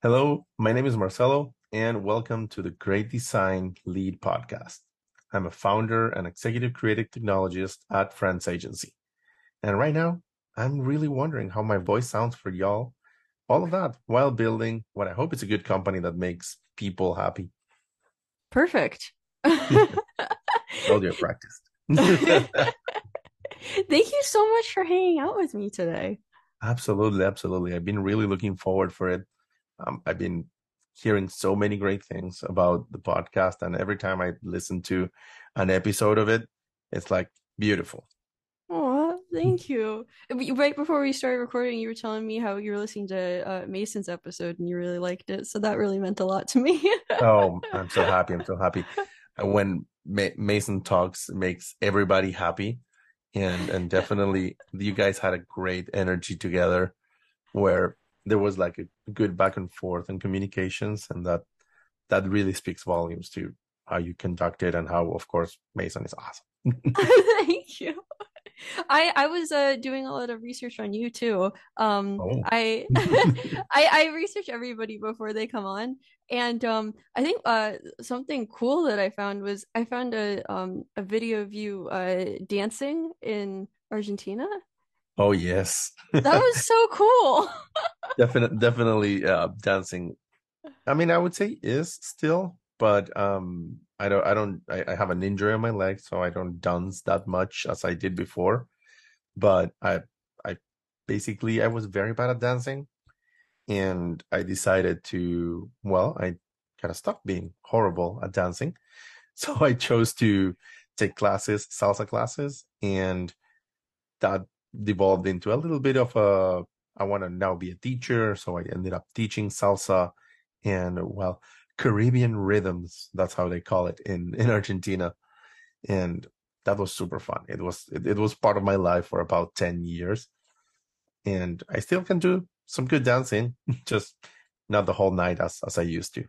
Hello, my name is Marcelo, and welcome to the Great Design Lead Podcast. I'm a founder and executive creative technologist at Friends Agency. And right now, I'm really wondering how my voice sounds for y'all. All of that while building what I hope is a good company that makes people happy. Perfect. Told you I practiced. Thank you so much for hanging out with me today. Absolutely, absolutely. I've been really looking forward for it. Um, I've been hearing so many great things about the podcast, and every time I listen to an episode of it, it's like beautiful. Oh, thank you. Right before we started recording, you were telling me how you were listening to uh, Mason's episode and you really liked it. So that really meant a lot to me. oh, I'm so happy. I'm so happy. When Ma- Mason talks, makes everybody happy. And, and definitely you guys had a great energy together where there was like a good back and forth and communications and that that really speaks volumes to how you conduct it and how of course mason is awesome thank you I I was uh, doing a lot of research on you too. Um, oh. I, I I research everybody before they come on, and um, I think uh, something cool that I found was I found a um a video of you uh dancing in Argentina. Oh yes, that was so cool. definitely, definitely uh, dancing. I mean, I would say is still, but um, I don't, I don't, I, I have an injury on my leg, so I don't dance that much as I did before. But I, I basically I was very bad at dancing, and I decided to, well, I kind of stopped being horrible at dancing, so I chose to take classes, salsa classes, and that devolved into a little bit of a I want to now be a teacher, so I ended up teaching salsa and well Caribbean rhythms. That's how they call it in in Argentina, and that was super fun. It was it, it was part of my life for about ten years, and I still can do some good dancing, just not the whole night as as I used to.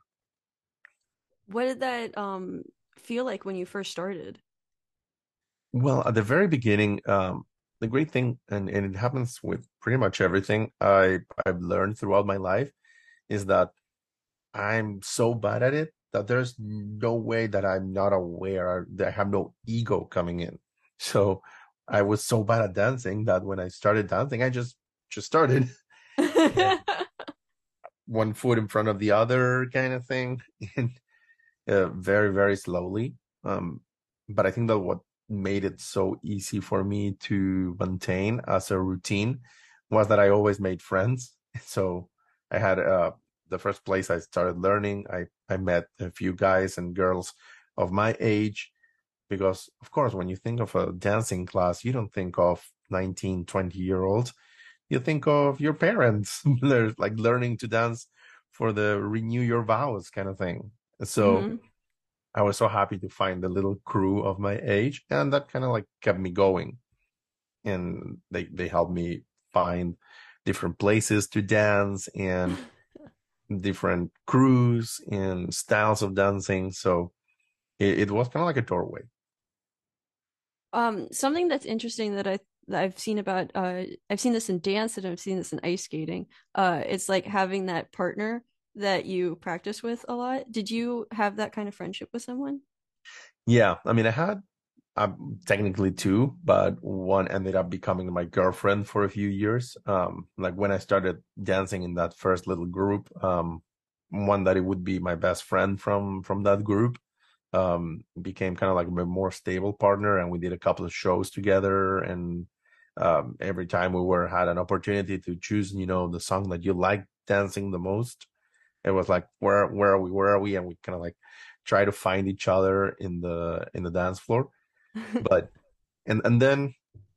What did that um feel like when you first started? Well, at the very beginning, um, the great thing, and, and it happens with pretty much everything I I've learned throughout my life, is that I'm so bad at it that there's no way that I'm not aware that I have no ego coming in. So I was so bad at dancing that when I started dancing, I just just started. one foot in front of the other kind of thing and uh, very very slowly um, but i think that what made it so easy for me to maintain as a routine was that I always made friends. So I had uh, the first place I started learning. I I met a few guys and girls of my age because of course when you think of a dancing class you don't think of 19 20 year olds you think of your parents like learning to dance for the renew your vows kind of thing so mm-hmm. I was so happy to find a little crew of my age, and that kind of like kept me going. And they they helped me find different places to dance and different crews and styles of dancing. So it, it was kind of like a doorway. Um, something that's interesting that I that I've seen about uh I've seen this in dance and I've seen this in ice skating. Uh, it's like having that partner that you practice with a lot. Did you have that kind of friendship with someone? Yeah, I mean, I had um, technically two, but one ended up becoming my girlfriend for a few years. Um, like when I started dancing in that first little group, um, one that it would be my best friend from from that group um, became kind of like a more stable partner, and we did a couple of shows together. And um, every time we were had an opportunity to choose, you know, the song that you like dancing the most, it was like where where are we where are we? And we kind of like try to find each other in the in the dance floor. But and and then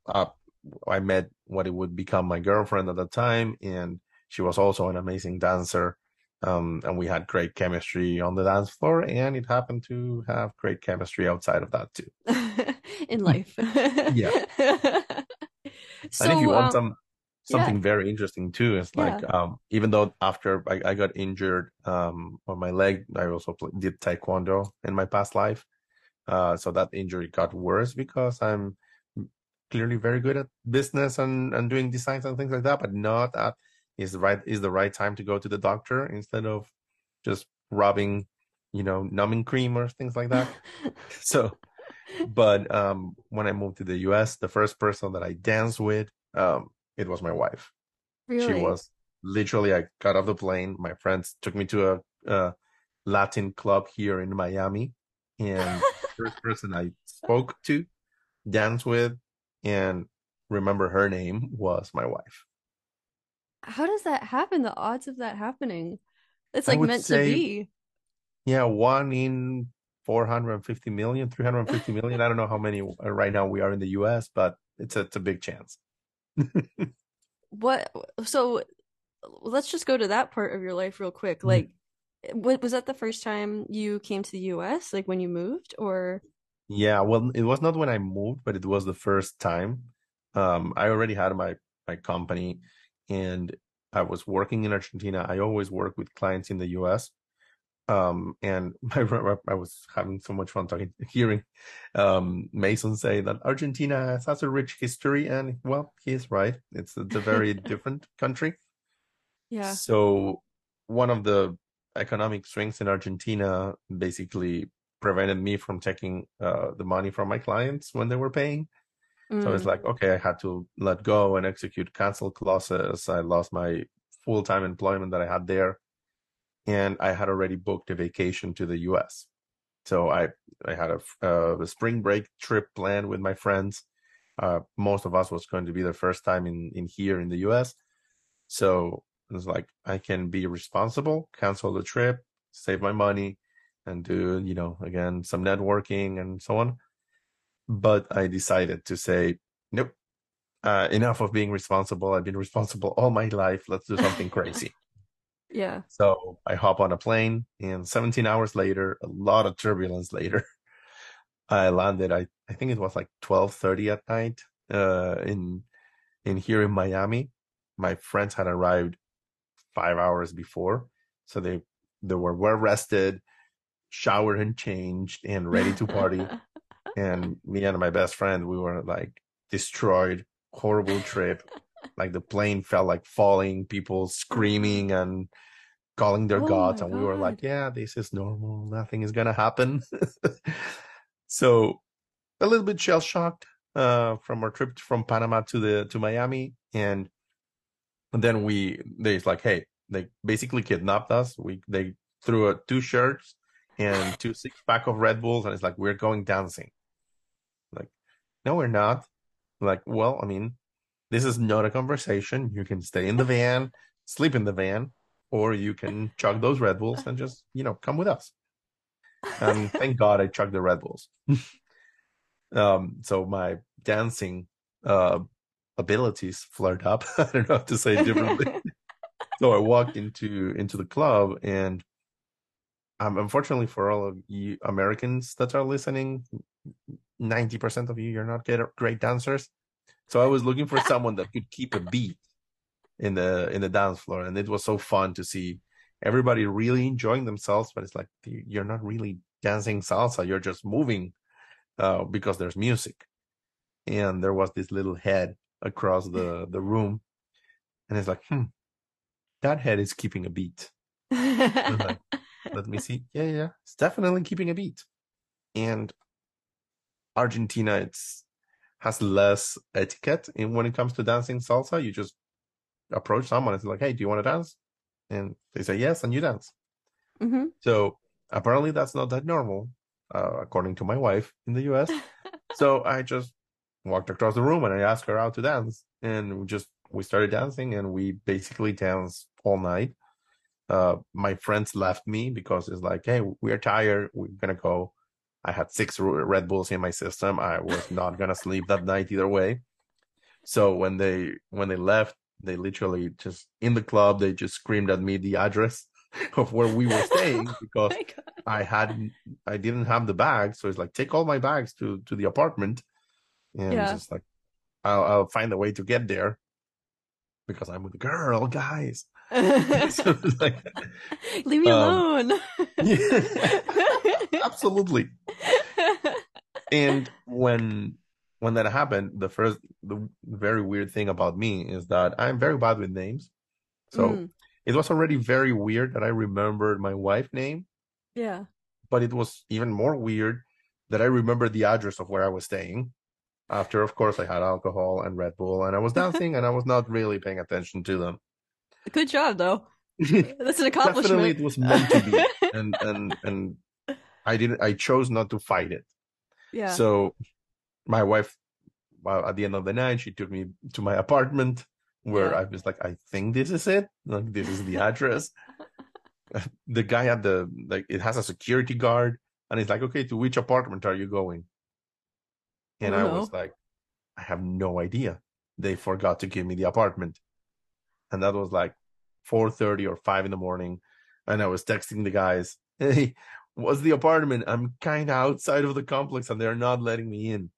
uh, i met what it would become my girlfriend at the time and she was also an amazing dancer um, and we had great chemistry on the dance floor and it happened to have great chemistry outside of that too. In life. Yeah. So, and if you want um, some something yeah. very interesting too is like yeah. um, even though after I, I got injured um, on my leg i also play, did taekwondo in my past life uh, so that injury got worse because i'm clearly very good at business and, and doing designs and things like that but not at is the right is the right time to go to the doctor instead of just rubbing, you know, numbing cream or things like that. so, but um, when I moved to the U.S., the first person that I danced with, um, it was my wife. Really? She was literally. I got off the plane. My friends took me to a, a Latin club here in Miami, and first person I spoke to, danced with, and remember her name was my wife. How does that happen? The odds of that happening? It's like meant say, to be. Yeah, one in 450 million, 350 million. I don't know how many uh, right now we are in the US, but it's a, it's a big chance. what so let's just go to that part of your life real quick. Mm-hmm. Like what was that the first time you came to the US like when you moved or Yeah, well it was not when I moved, but it was the first time. Um I already had my my company and I was working in Argentina. I always work with clients in the US. Um, and my, I was having so much fun talking, hearing um, Mason say that Argentina has a rich history, and well, he's right. It's, it's a very different country. Yeah. So one of the economic strengths in Argentina basically prevented me from taking uh, the money from my clients when they were paying. Mm. So it's like, okay, I had to let go and execute cancel clauses. I lost my full time employment that I had there. And I had already booked a vacation to the US. So I, I had a, uh, a spring break trip planned with my friends. Uh, most of us was going to be the first time in, in here in the US. So it's like, I can be responsible, cancel the trip, save my money and do, you know, again, some networking and so on but I decided to say, nope, uh, enough of being responsible. I've been responsible all my life. Let's do something crazy. Yeah. So I hop on a plane, and 17 hours later, a lot of turbulence later, I landed. I I think it was like 12:30 at night uh, in in here in Miami. My friends had arrived five hours before, so they they were well rested, showered and changed, and ready to party and me and my best friend we were like destroyed horrible trip like the plane felt like falling people screaming and calling their oh gods and God. we were like yeah this is normal nothing is gonna happen so a little bit shell shocked uh, from our trip from panama to the to miami and, and then we they like hey they basically kidnapped us we they threw a, two shirts and two six pack of red bulls and it's like we're going dancing Like, no, we're not. Like, well, I mean, this is not a conversation. You can stay in the van, sleep in the van, or you can chug those Red Bulls and just, you know, come with us. And thank God I chugged the Red Bulls. um, so my dancing uh, abilities flared up. I don't know how to say it differently. so I walked into into the club and um, unfortunately for all of you Americans that are listening, 90% of you you're not great dancers so i was looking for someone that could keep a beat in the in the dance floor and it was so fun to see everybody really enjoying themselves but it's like you're not really dancing salsa you're just moving uh, because there's music. And there was this little head across the the room and it's like hmm that head is keeping a beat. Like, let me see. Yeah yeah. It's definitely keeping a beat. And Argentina it's has less etiquette in when it comes to dancing salsa. You just approach someone and it's like, "Hey, do you want to dance?" And they say yes, and you dance. Mm-hmm. So apparently, that's not that normal, uh, according to my wife in the U.S. so I just walked across the room and I asked her out to dance, and we just we started dancing, and we basically danced all night. Uh, my friends left me because it's like, "Hey, we're tired. We're gonna go." I had six Red Bulls in my system. I was not gonna sleep that night either way. So when they when they left, they literally just in the club they just screamed at me the address of where we were staying because oh I had I didn't have the bag. So it's like take all my bags to to the apartment, and yeah. it's just like I'll I'll find a way to get there because I'm with a girl, guys. so like, Leave me um, alone. Absolutely. and when when that happened, the first the very weird thing about me is that I'm very bad with names. So mm. it was already very weird that I remembered my wife's name. Yeah. But it was even more weird that I remembered the address of where I was staying. After, of course, I had alcohol and Red Bull, and I was dancing, and I was not really paying attention to them. Good job, though. That's an accomplishment. Definitely, it was meant to be, and and and I didn't. I chose not to fight it. Yeah. So, my wife, well, at the end of the night, she took me to my apartment, where yeah. I was like, I think this is it. Like this is the address. the guy at the like it has a security guard, and he's like, okay, to which apartment are you going? And I, I was like, I have no idea. They forgot to give me the apartment. And that was like 4:30 or 5 in the morning. And I was texting the guys, hey, what's the apartment? I'm kind of outside of the complex and they're not letting me in.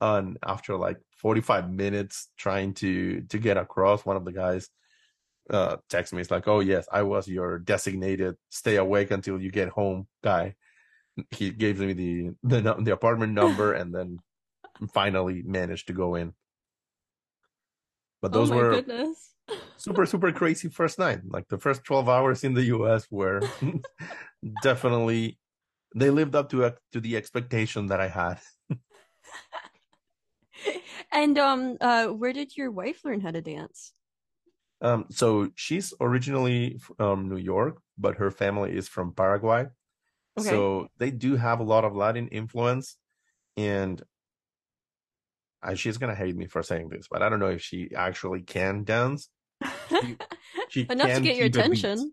And after like 45 minutes trying to to get across, one of the guys uh text me. It's like, oh yes, I was your designated stay awake until you get home guy. He gave me the the, the apartment number and then finally managed to go in. But those oh were goodness. Super super crazy first night. Like the first twelve hours in the U.S. were definitely they lived up to to the expectation that I had. and um, uh, where did your wife learn how to dance? Um, so she's originally from New York, but her family is from Paraguay. Okay. So they do have a lot of Latin influence, and she's gonna hate me for saying this, but I don't know if she actually can dance. She, she enough to get your attention.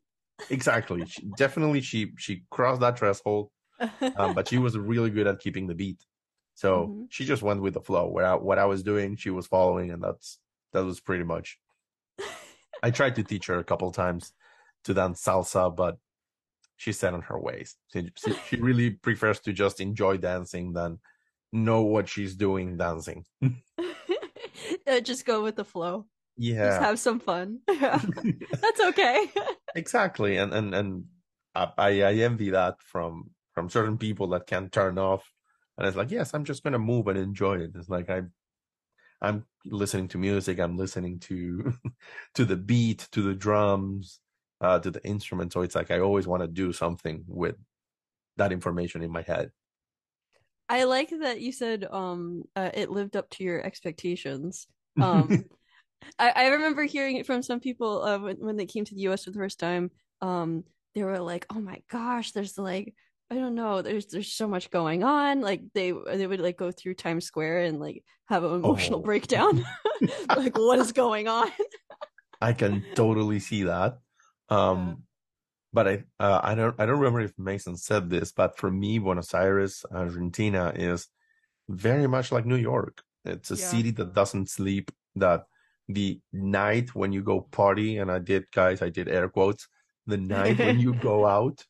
Exactly. She, definitely, she she crossed that threshold, um, but she was really good at keeping the beat. So mm-hmm. she just went with the flow. Where I, what I was doing, she was following, and that's that was pretty much. I tried to teach her a couple times to dance salsa, but she's set on her ways. She, she really prefers to just enjoy dancing than know what she's doing dancing. uh, just go with the flow. Yeah. Just have some fun. That's okay. exactly. And and and I, I envy that from from certain people that can turn off and it's like, yes, I'm just gonna move and enjoy it. It's like I I'm listening to music, I'm listening to to the beat, to the drums, uh, to the instrument. So it's like I always want to do something with that information in my head. I like that you said um uh, it lived up to your expectations. Um I, I remember hearing it from some people uh, when, when they came to the US for the first time. Um they were like, "Oh my gosh, there's like I don't know, there's there's so much going on." Like they they would like go through Times Square and like have an emotional oh. breakdown. like what is going on? I can totally see that. Um but I uh, I don't I don't remember if Mason said this, but for me, Buenos Aires, Argentina is very much like New York. It's a yeah. city that doesn't sleep. That the night when you go party, and I did, guys, I did air quotes. The night when you go out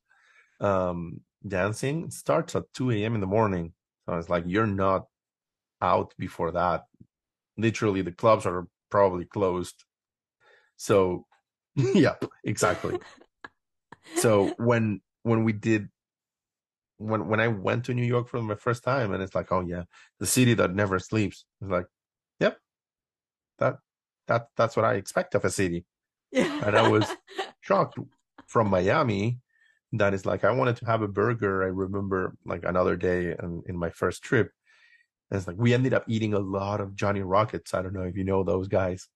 um, dancing starts at 2 a.m. in the morning. So it's like you're not out before that. Literally, the clubs are probably closed. So, yeah exactly so when when we did when when I went to New York for my first time, and it's like, oh yeah, the city that never sleeps. It's like, yep, that that that's what I expect of a city. Yeah. And I was shocked from Miami. That is like I wanted to have a burger. I remember like another day in, in my first trip. And it's like we ended up eating a lot of Johnny Rockets. I don't know if you know those guys.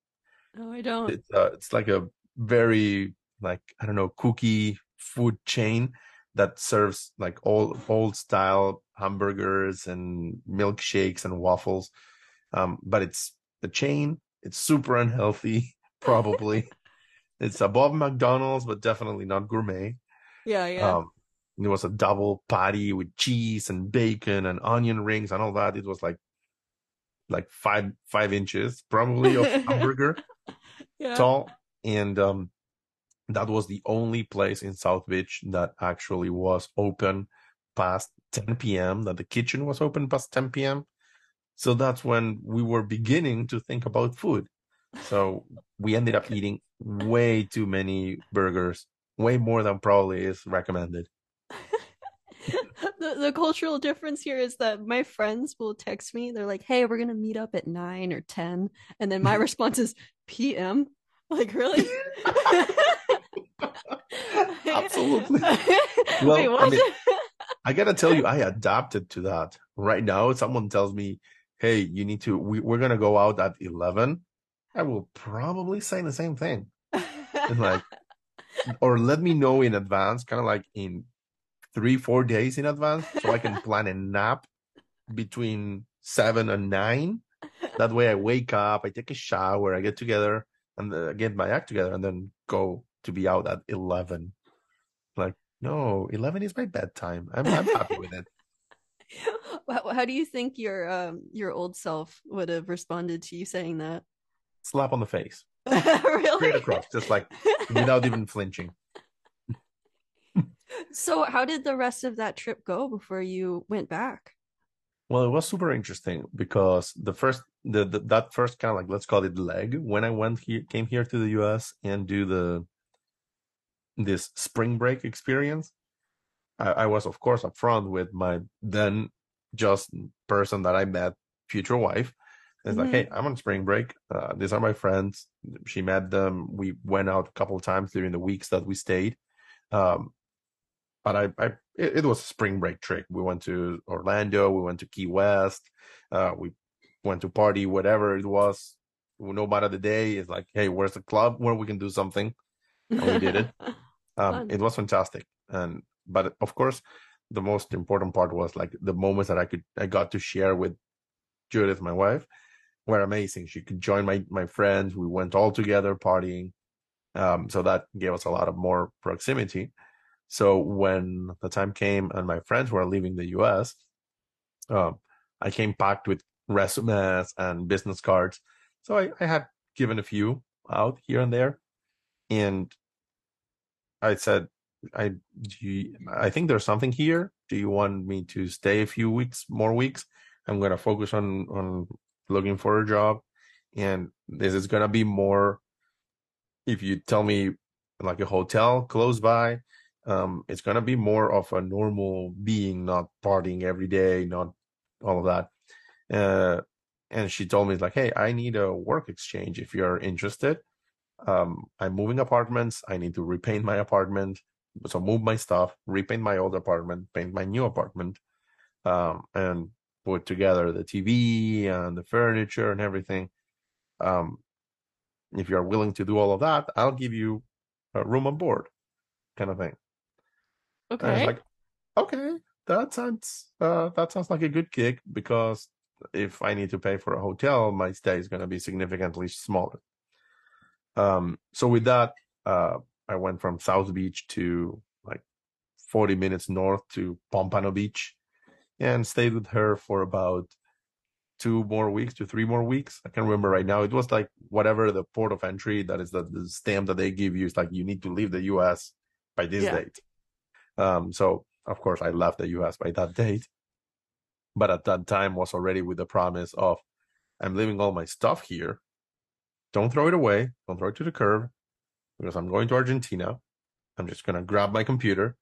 No, I don't. It's uh, it's like a very like I don't know cookie food chain that serves like old old style hamburgers and milkshakes and waffles. Um, but it's a chain. It's super unhealthy, probably. it's above McDonald's, but definitely not gourmet. Yeah, yeah. Um, it was a double patty with cheese and bacon and onion rings and all that. It was like like five five inches probably of hamburger yeah. tall. And um that was the only place in South Beach that actually was open past 10 p.m., that the kitchen was open past 10 p.m. So that's when we were beginning to think about food. So we ended up eating way too many burgers, way more than probably is recommended. the, the cultural difference here is that my friends will text me. They're like, hey, we're going to meet up at 9 or 10. And then my response is PM Like really? Absolutely. Well, Wait, I mean, I gotta tell you, I adapted to that. Right now, someone tells me, "Hey, you need to," we, we're gonna go out at eleven, I will probably say the same thing. like, or let me know in advance, kind of like in three, four days in advance, so I can plan a nap between seven and nine. That way, I wake up, I take a shower, I get together, and uh, get my act together, and then go to be out at eleven. Like, no, eleven is my bedtime. I'm, I'm happy with it. How do you think your um, your old self would have responded to you saying that? Slap on the face. really? Straight across, just like without even flinching. so, how did the rest of that trip go before you went back? Well, it was super interesting because the first, the, the that first kind of like let's call it leg when I went here, came here to the U.S. and do the this spring break experience. I, I was of course upfront with my then just person that I met, future wife. It's mm-hmm. like, hey, I'm on spring break. Uh, these are my friends. She met them. We went out a couple of times during the weeks that we stayed. Um, but I, I it, it, was a spring break trip. We went to Orlando, we went to Key West, uh, we went to party, whatever it was. No matter the day, it's like, hey, where's the club where we can do something? And we did it. um, it was fantastic. And but of course, the most important part was like the moments that I could I got to share with Judith, my wife, were amazing. She could join my my friends. We went all together partying. Um, so that gave us a lot of more proximity. So when the time came and my friends were leaving the US, um, I came packed with resumes and business cards. So I, I had given a few out here and there. And I said, I you, I think there's something here. Do you want me to stay a few weeks, more weeks? I'm gonna focus on on looking for a job, and this is gonna be more. If you tell me like a hotel close by, um, it's gonna be more of a normal being, not partying every day, not all of that. Uh, and she told me like, hey, I need a work exchange if you're interested. Um, I'm moving apartments. I need to repaint my apartment, so move my stuff, repaint my old apartment, paint my new apartment, um, and put together the TV and the furniture and everything. Um, if you're willing to do all of that, I'll give you a room and board, kind of thing. Okay. Like, okay, that sounds uh, that sounds like a good gig because if I need to pay for a hotel, my stay is going to be significantly smaller. Um, so with that, uh, I went from South Beach to like 40 minutes north to Pompano Beach and stayed with her for about two more weeks to three more weeks. I can't remember right now. It was like whatever the port of entry that is the, the stamp that they give you is like you need to leave the US by this yeah. date. Um, so of course I left the US by that date. But at that time was already with the promise of I'm leaving all my stuff here. Don't throw it away. Don't throw it to the curb because I'm going to Argentina. I'm just gonna grab my computer,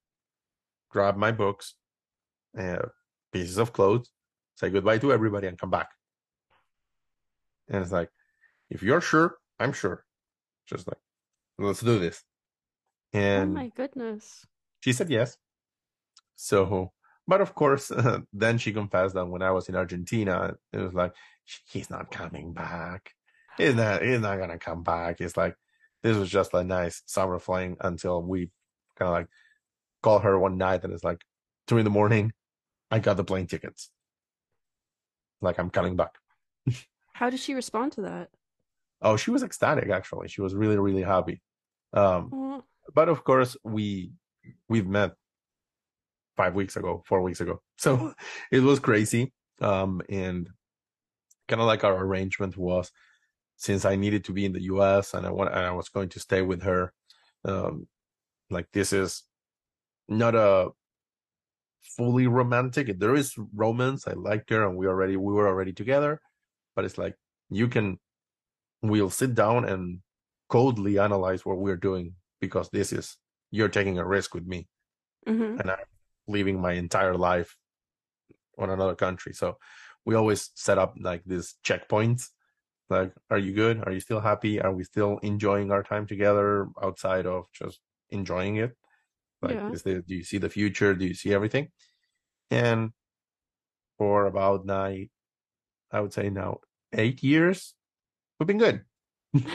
grab my books, uh, pieces of clothes, say goodbye to everybody, and come back. And it's like, if you're sure, I'm sure. Just like, let's do this. Oh and oh my goodness. She said yes. So, but of course, uh, then she confessed that when I was in Argentina, it was like, he's not coming back. He's not, he's not going to come back. It's like, this was just a nice summer fling until we kind of like call her one night and it's like two in the morning. I got the plane tickets. Like I'm coming back. How did she respond to that? Oh, she was ecstatic actually. She was really, really happy. Um, but of course we we've met five weeks ago, four weeks ago. So it was crazy. Um, and kind of like our arrangement was since I needed to be in the US and I want, and I was going to stay with her. Um, like this is not a fully romantic. There is romance. I liked her and we already, we were already together, but it's like you can, we'll sit down and coldly analyze what we're doing because this is you're taking a risk with me mm-hmm. and i'm leaving my entire life on another country so we always set up like these checkpoints Like, are you good? Are you still happy? Are we still enjoying our time together outside of just enjoying it? Like, yeah. is there, do you see the future? Do you see everything? And for about nine, I would say now eight years, we've been good. the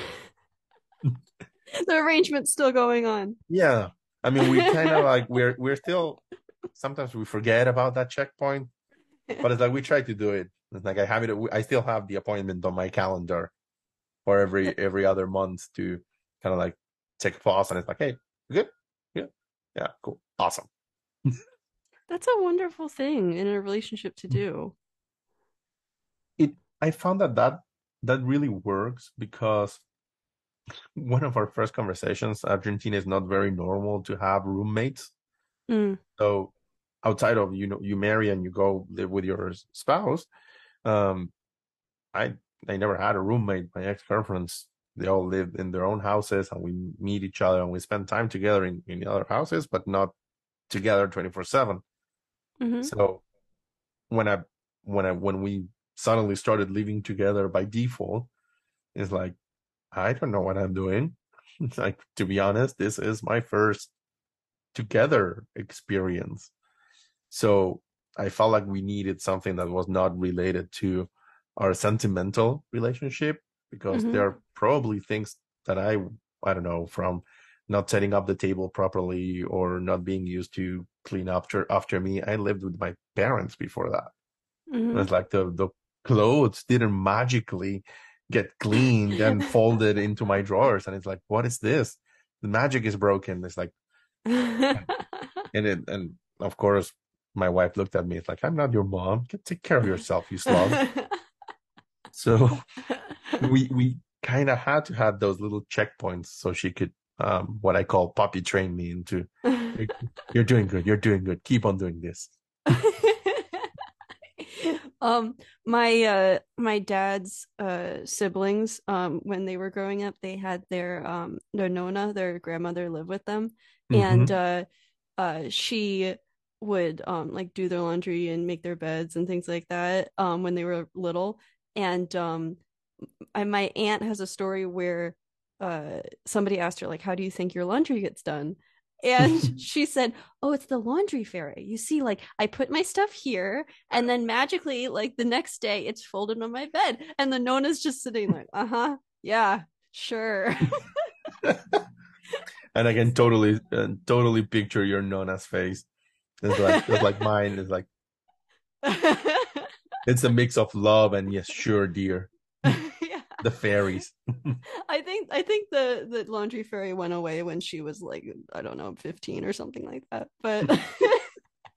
arrangement's still going on. Yeah. I mean, we kind of like we're we're still sometimes we forget about that checkpoint, but it's like we try to do it. It's like I have it. I still have the appointment on my calendar for every every other month to kind of like take a pause, and it's like, hey, good, yeah, yeah, cool, awesome. That's a wonderful thing in a relationship to do. It. I found that that that really works because one of our first conversations, Argentina is not very normal to have roommates. Mm. So outside of you know you marry and you go live with your spouse, um, I I never had a roommate. My ex girlfriends they all lived in their own houses and we meet each other and we spend time together in, in other houses, but not together twenty four seven. Mm-hmm. So when I when I when we suddenly started living together by default, it's like I don't know what I'm doing. like to be honest, this is my first together experience. So I felt like we needed something that was not related to our sentimental relationship because mm-hmm. there are probably things that I I don't know from not setting up the table properly or not being used to clean up after after me. I lived with my parents before that. Mm-hmm. It's like the the clothes didn't magically get cleaned and folded into my drawers and it's like what is this the magic is broken it's like and it and of course my wife looked at me it's like i'm not your mom. Take care of yourself you slug so we we kind of had to have those little checkpoints so she could um, what i call puppy train me into you're, you're doing good you're doing good keep on doing this. Um my uh my dad's uh siblings um when they were growing up they had their um their nona their grandmother live with them. Mm-hmm. and uh uh she would um like do their laundry and make their beds and things like that um when they were little. And um I, my aunt has a story where uh somebody asked her like how do you think your laundry gets done? And she said oh it's the laundry fairy. You see like i put my stuff here and then magically like the next day it's folded on my bed. And the nona's just sitting like uh-huh. Yeah sure. And i can totally uh, totally picture your nona's face it's like it's like mine is like it's a mix of love and yes sure dear the fairies. I think I think the the laundry fairy went away when she was like I don't know 15 or something like that. But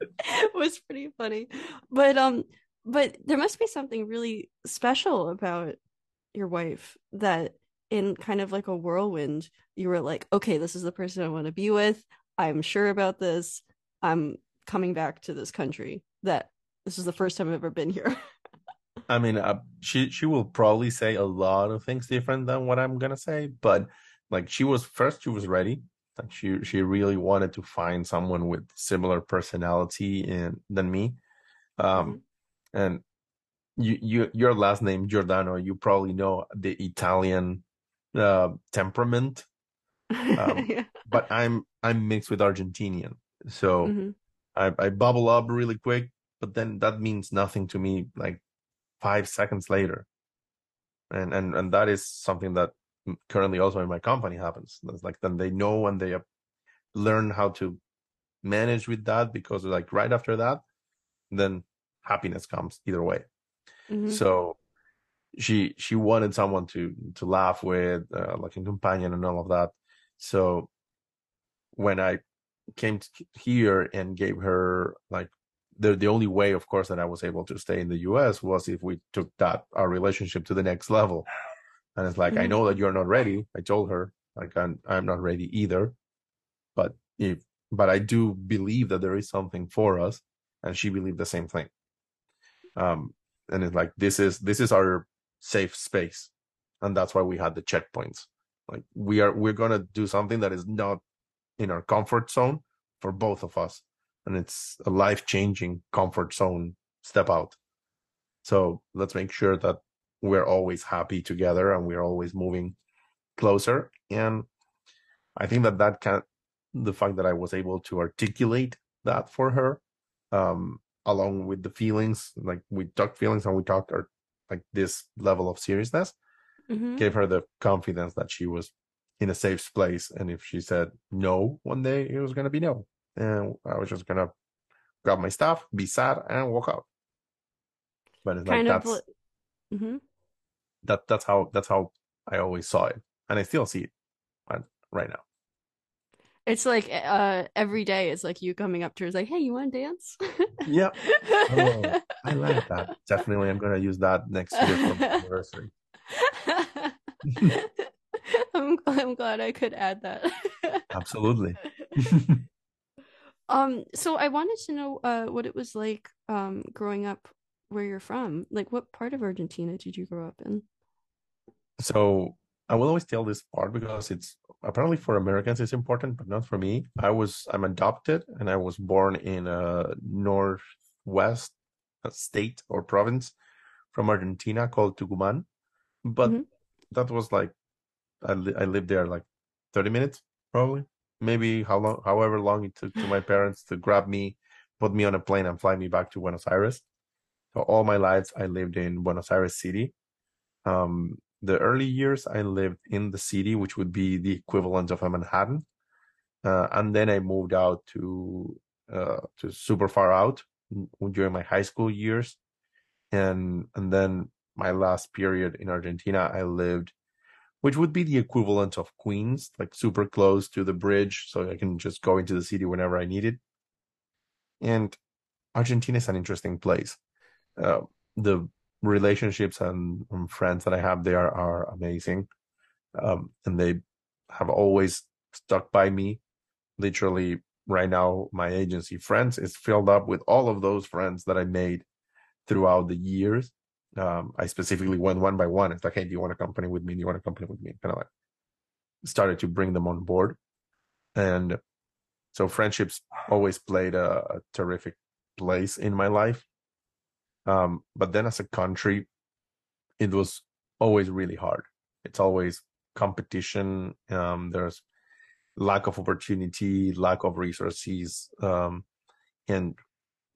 it was pretty funny. But um but there must be something really special about your wife that in kind of like a whirlwind you were like okay this is the person I want to be with. I'm sure about this. I'm coming back to this country that this is the first time I've ever been here. I mean, uh, she she will probably say a lot of things different than what I'm gonna say, but like she was first, she was ready. Like she she really wanted to find someone with similar personality and than me. Um, mm-hmm. and you you your last name Giordano, you probably know the Italian uh, temperament. Um, yeah. But I'm I'm mixed with Argentinian, so mm-hmm. I I bubble up really quick. But then that means nothing to me. Like five seconds later and and and that is something that currently also in my company happens That's like then they know and they learn how to manage with that because like right after that then happiness comes either way mm-hmm. so she she wanted someone to to laugh with uh, like a companion and all of that so when i came here and gave her like the the only way, of course, that I was able to stay in the U.S. was if we took that our relationship to the next level. And it's like, mm-hmm. I know that you're not ready. I told her, like, I'm I'm not ready either. But if but I do believe that there is something for us, and she believed the same thing. Um, and it's like this is this is our safe space, and that's why we had the checkpoints. Like we are we're gonna do something that is not in our comfort zone for both of us and it's a life changing comfort zone step out. So let's make sure that we're always happy together and we're always moving closer. And I think that that can, the fact that I was able to articulate that for her, um, along with the feelings, like we talked feelings and we talked our, like this level of seriousness, mm-hmm. gave her the confidence that she was in a safe place. And if she said no one day, it was going to be no. And I was just going to grab my stuff, be sad, and walk out. But it's kind like that's mm-hmm. that that's how that's how I always saw it, and I still see it right now. It's like uh, every day it's like you coming up to her, like, "Hey, you want to dance?" yeah, oh, I like that. Definitely, I'm gonna use that next year for my anniversary. I'm I'm glad I could add that. Absolutely. um, so I wanted to know uh what it was like um growing up where you're from. Like, what part of Argentina did you grow up in? So I will always tell this part because it's apparently for Americans it's important, but not for me. I was I'm adopted and I was born in a northwest state or province from Argentina called Tucumán, but mm-hmm. that was like I li- I lived there like thirty minutes probably, maybe how long, however long it took to my parents to grab me, put me on a plane and fly me back to Buenos Aires. So all my life I lived in Buenos Aires city. Um, the early years I lived in the city, which would be the equivalent of a Manhattan. Uh, and then I moved out to uh, to super far out during my high school years, and and then my last period in Argentina, I lived, which would be the equivalent of Queens, like super close to the bridge, so I can just go into the city whenever I need it. And Argentina is an interesting place uh, the relationships and, and, friends that I have there are amazing. Um, and they have always stuck by me. Literally, right now, my agency friends is filled up with all of those friends that I made throughout the years. Um, I specifically went one by one. It's like, hey, do you want to company with me? Do you want to company with me? Kind of like started to bring them on board. And so friendships always played a, a terrific place in my life. Um, but then as a country, it was always really hard. It's always competition. Um, there's lack of opportunity, lack of resources. Um, and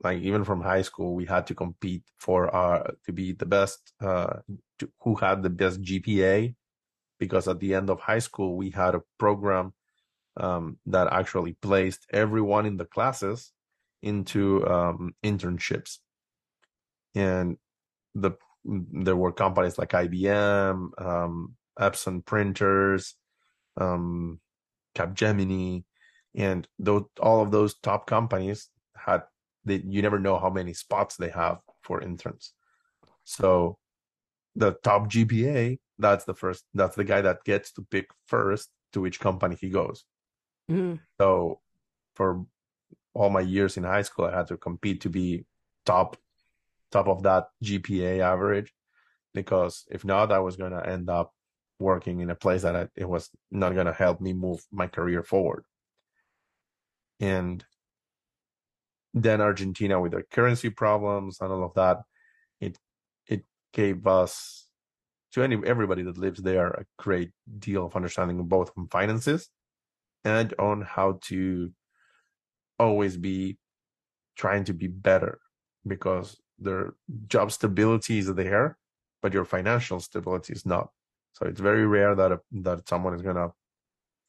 like even from high school, we had to compete for our, to be the best, uh, to, who had the best GPA. Because at the end of high school, we had a program, um, that actually placed everyone in the classes into, um, internships and the there were companies like IBM, um, Epson printers, um, Capgemini, and those all of those top companies had they, you never know how many spots they have for interns. So the top GPA, that's the first, that's the guy that gets to pick first to which company he goes. Mm. So for all my years in high school, I had to compete to be top top of that GPA average because if not, I was going to end up working in a place that I, it was not going to help me move my career forward. And then Argentina with their currency problems and all of that, it it gave us to any everybody that lives there a great deal of understanding both on finances and on how to always be trying to be better because their job stability is there, but your financial stability is not. So it's very rare that a, that someone is gonna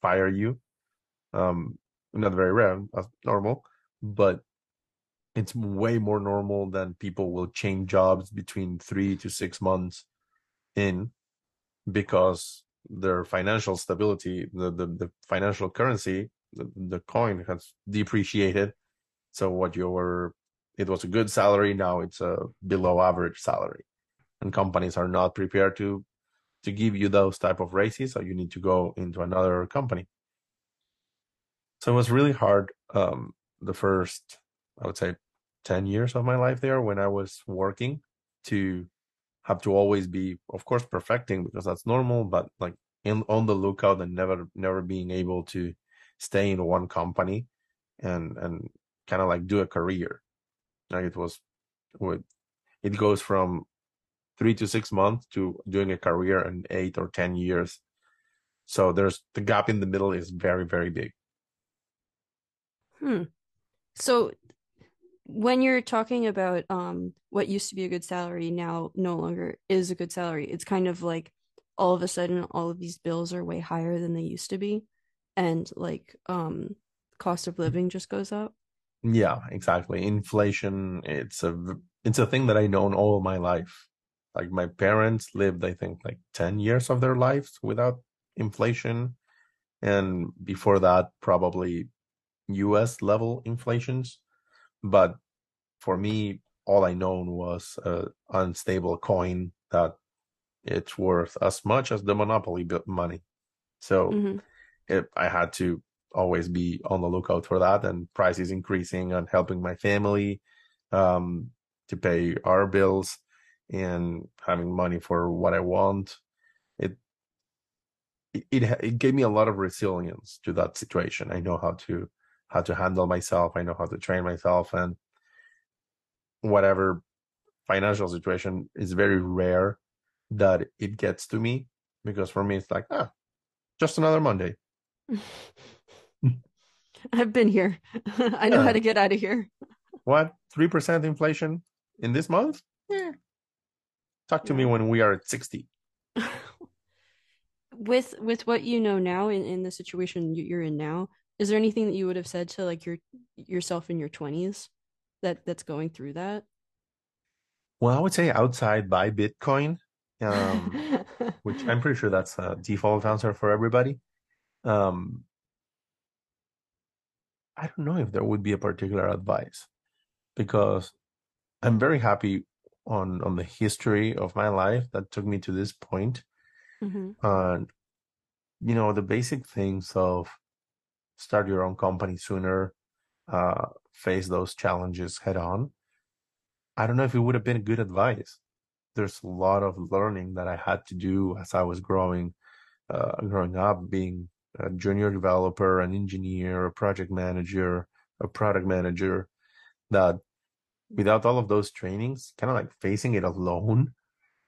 fire you. Um, not very rare, that's normal, but it's way more normal than people will change jobs between three to six months in because their financial stability, the the, the financial currency, the, the coin has depreciated. So what you were, it was a good salary. Now it's a below average salary, and companies are not prepared to to give you those type of raises. So you need to go into another company. So it was really hard. Um, the first, I would say, ten years of my life there when I was working to have to always be, of course, perfecting because that's normal, but like in on the lookout and never never being able to stay in one company and and kind of like do a career like it was, it goes from three to six months to doing a career in eight or ten years. So there's the gap in the middle is very very big. Hmm. So when you're talking about um what used to be a good salary now no longer is a good salary, it's kind of like all of a sudden all of these bills are way higher than they used to be and like um cost of living just goes up. Yeah, exactly. Inflation, it's a it's a thing that I known all my life. Like my parents lived, I think, like 10 years of their lives without inflation. And before that, probably US level inflations. But for me, all I known was a unstable coin that it's worth as much as the monopoly money. So mm-hmm. it, I had to always be on the lookout for that and prices increasing and helping my family um, to pay our bills and having money for what I want. It, it it gave me a lot of resilience to that situation. I know how to how to handle myself. I know how to train myself and whatever financial situation is very rare that it gets to me because for me it's like ah just another monday i've been here i know yeah. how to get out of here what 3% inflation in this month yeah talk to yeah. me when we are at 60 with with what you know now in, in the situation you're in now is there anything that you would have said to like your yourself in your 20s that that's going through that well i would say outside buy bitcoin um, which i'm pretty sure that's a default answer for everybody um, i don't know if there would be a particular advice because i'm very happy on on the history of my life that took me to this point mm-hmm. and you know the basic things of start your own company sooner, uh, face those challenges head on. I don't know if it would have been good advice. There's a lot of learning that I had to do as I was growing, uh, growing up, being a junior developer, an engineer, a project manager, a product manager. That without all of those trainings, kind of like facing it alone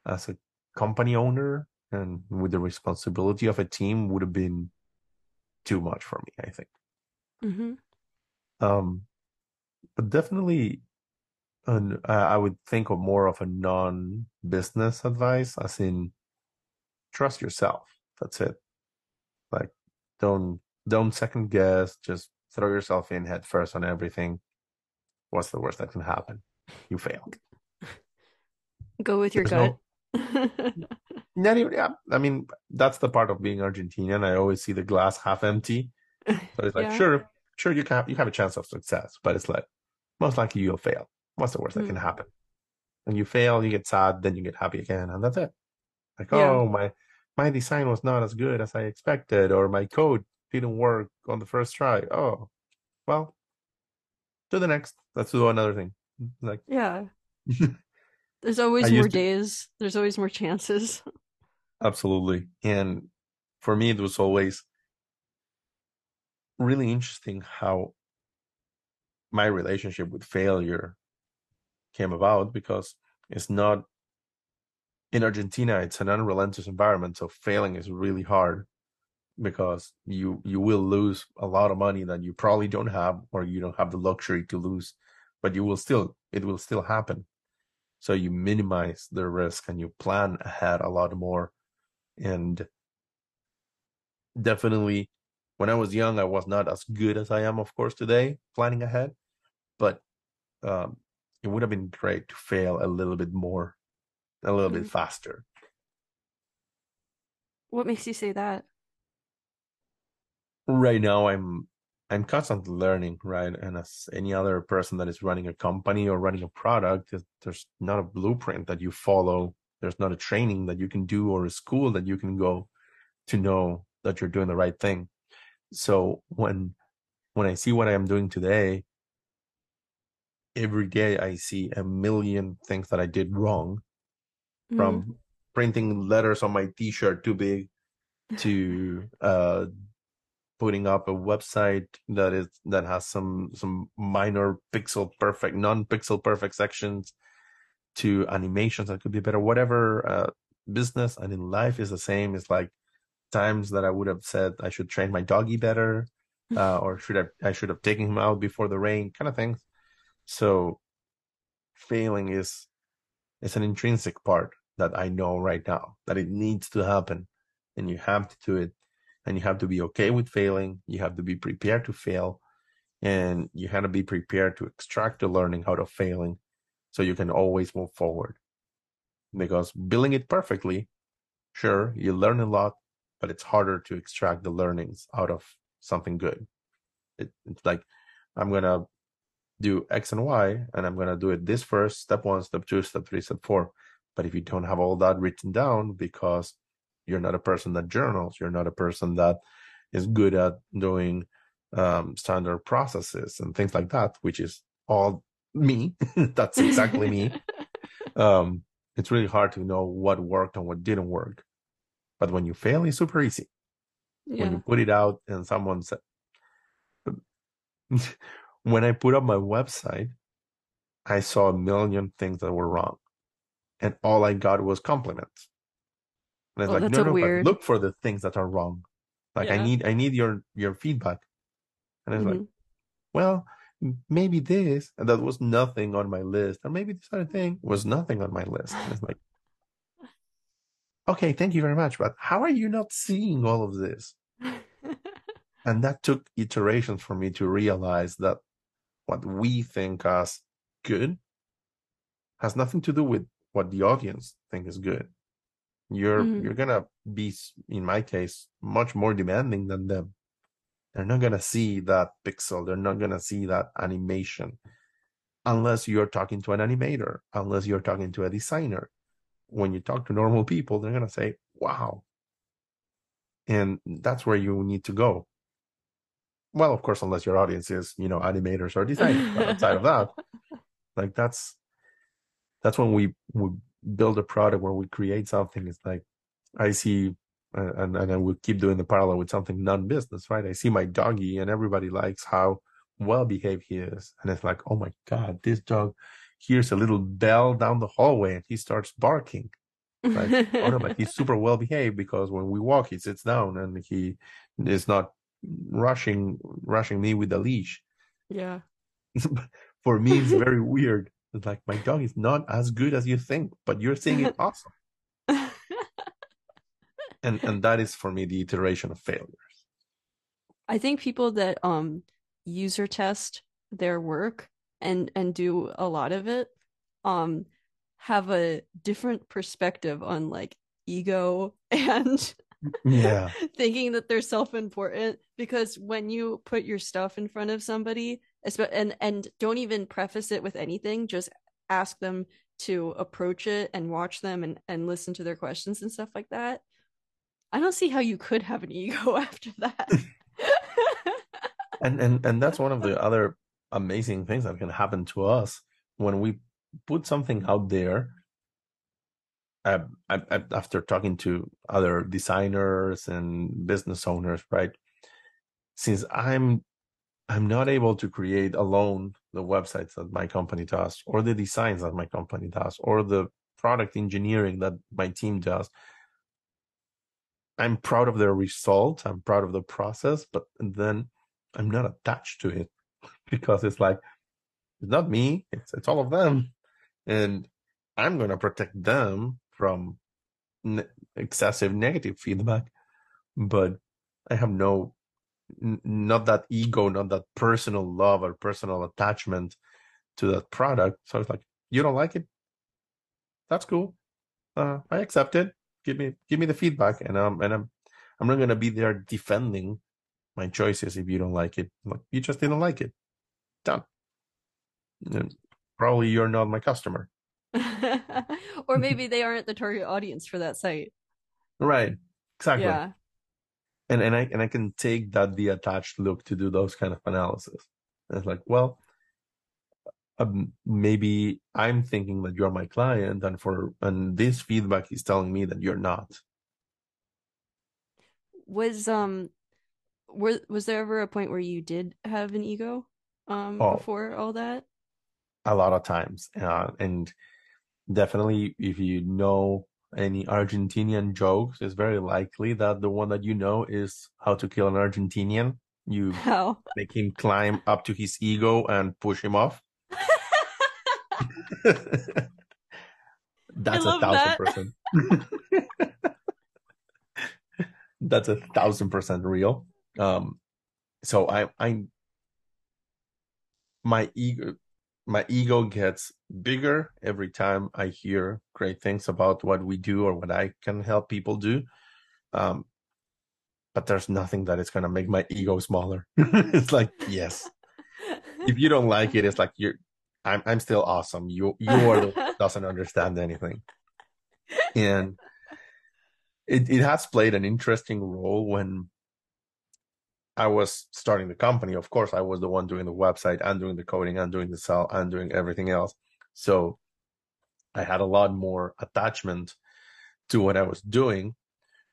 as a company owner and with the responsibility of a team would have been too much for me. I think. Mm-hmm. Um, but definitely, an, I would think of more of a non-business advice, as in trust yourself. That's it. Like, don't don't second guess. Just throw yourself in head first on everything. What's the worst that can happen? You fail. Go with your There's gut. No, not even, yeah. I mean, that's the part of being Argentinian. I always see the glass half empty. So it's like, yeah. sure, sure, you can have, you have a chance of success, but it's like most likely you'll fail. What's the worst mm. that can hmm. happen? And you fail, you get sad, then you get happy again, and that's it. Like, yeah. oh my my design was not as good as I expected, or my code didn't work on the first try. Oh, well, to the next. Let's do another thing. Like, yeah. There's always more to... days. There's always more chances. Absolutely. And for me, it was always really interesting how my relationship with failure came about because it's not in Argentina, it's an unrelenting environment. So failing is really hard because you you will lose a lot of money that you probably don't have or you don't have the luxury to lose, but you will still it will still happen. So you minimize the risk and you plan ahead a lot more and definitely when I was young, I was not as good as I am, of course, today, planning ahead. But um, it would have been great to fail a little bit more, a little mm-hmm. bit faster. What makes you say that? Right now, I'm I'm constantly learning, right? And as any other person that is running a company or running a product, there's not a blueprint that you follow there's not a training that you can do or a school that you can go to know that you're doing the right thing. So when when I see what I am doing today, every day I see a million things that I did wrong mm. from printing letters on my t-shirt too big to uh putting up a website that is that has some some minor pixel perfect non-pixel perfect sections to animations that could be better. Whatever uh, business and in life is the same. It's like times that i would have said i should train my doggy better uh, or should I, I should have taken him out before the rain kind of things. So failing is is an intrinsic part that i know right now that it needs to happen and you have to do it and you have to be okay with failing. You have to be prepared to fail and you have to be prepared to extract the learning out of failing so you can always move forward. Because billing it perfectly sure you learn a lot but it's harder to extract the learnings out of something good. It, it's like i'm gonna do x and y and i'm gonna do it this first step one step two step three step four. But if you don't have all that written down because you're not a person that journals you're not a person that is good at doing um, standard processes and things like that which is all me. That's exactly me. Um, it's really hard to know what worked and what didn't work. But when you fail it's super easy. Yeah. when you put it out and someone said when i put up my website i saw a million things that were wrong. And all i got was compliments. And it's oh, like no no weird... look for the things that are wrong. Like yeah. i need i need your your feedback. And it's mm-hmm. like well maybe this and that was nothing on my list or maybe this other thing was nothing on my list. And it's like okay thank you very much but how are you not seeing all of this? And that took iterations for me to realize that what we think as good has nothing to do with what the audience think is good. You're mm-hmm. you're gonna be in my case much more demanding than them they're not going to see that pixel. They're not going to see that animation unless you're talking to an animator, unless you're talking to a designer. When you talk to normal people, they're going to say, wow. And that's where you need to go. Well, of course, unless your audience is, you know, animators or designers. but outside of that, like that's that's when we we build a product where we create something. It's like I see and and I would keep doing the parallel with something non-business, right? I see my doggy, and everybody likes how well behaved he is, and it's like, oh my god, this dog hears a little bell down the hallway and he starts barking. Like, oh no, but he's super well behaved because when we walk, he sits down and he is not rushing rushing me with a leash. Yeah. For me, it's very weird. It's like my dog is not as good as you think, but you're saying it's awesome and and that is for me the iteration of failures. I think people that um user test their work and and do a lot of it um have a different perspective on like ego and yeah. thinking that they're self-important because when you put your stuff in front of somebody and and don't even preface it with anything just ask them to approach it and watch them and and listen to their questions and stuff like that I don't see how you could have an ego after that. and and and that's one of the other amazing things that can happen to us when we put something out there. I, I, after talking to other designers and business owners, right? Since I'm I'm not able to create alone the websites that my company does, or the designs that my company does, or the product engineering that my team does. I'm proud of the result. I'm proud of the process, but then I'm not attached to it because it's like it's not me. It's it's all of them, and I'm going to protect them from ne- excessive negative feedback. But I have no, n- not that ego, not that personal love or personal attachment to that product. So it's like you don't like it. That's cool. Uh, I accept it give me give me the feedback and um and i'm i'm not gonna be there defending my choices if you don't like it. Like you just didn't like it. Done. And probably you're not my customer. Or maybe they aren't the target audience for that site. Right. Exactly. Yeah. And and i and i can take that the attached look to do those kind of analysis. And it's like well um, maybe I'm thinking that you're my client, and for and this feedback is telling me that you're not. Was um, was was there ever a point where you did have an ego um oh, before all that? A lot of times, uh, and definitely if you know any Argentinian jokes, it's very likely that the one that you know is how to kill an Argentinian. You how? make him climb up to his ego and push him off. That's a thousand that. percent. That's a thousand percent real. Um, so I, I, my ego, my ego gets bigger every time I hear great things about what we do or what I can help people do. Um, but there's nothing that is going to make my ego smaller. it's like, yes. if you don't like it, it's like you're I'm I'm still awesome. You you are the doesn't understand anything. And it, it has played an interesting role when I was starting the company. Of course, I was the one doing the website and doing the coding and doing the sell and doing everything else. So I had a lot more attachment to what I was doing.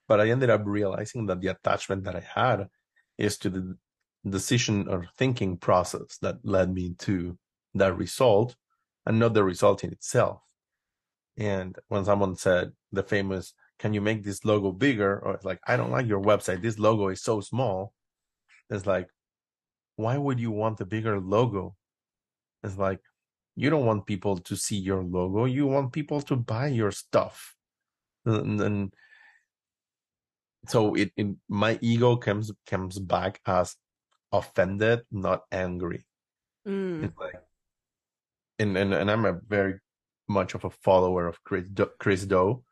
But I ended up realizing that the attachment that I had is to the decision or thinking process that led me to that result and not the result in itself. And when someone said the famous, can you make this logo bigger? Or it's like, I don't like your website. This logo is so small. It's like, why would you want a bigger logo? It's like, you don't want people to see your logo. You want people to buy your stuff. And, and so it, it, my ego comes comes back as offended, not angry. Mm. It's like and, and and I'm a very much of a follower of Chris Do, Chris Do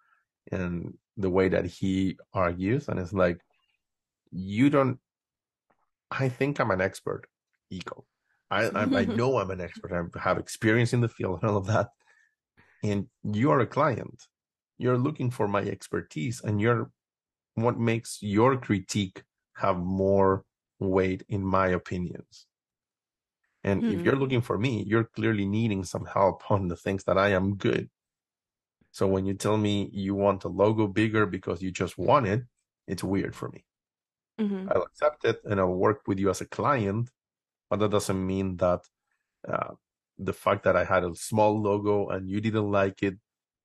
and the way that he argues, and it's like you don't. I think I'm an expert, ego. I I, I know I'm an expert. I have experience in the field and all of that. And you are a client. You're looking for my expertise, and you're what makes your critique have more weight in my opinions. And mm-hmm. if you're looking for me, you're clearly needing some help on the things that I am good. So when you tell me you want a logo bigger because you just want it, it's weird for me. Mm-hmm. I'll accept it and I'll work with you as a client, but that doesn't mean that uh, the fact that I had a small logo and you didn't like it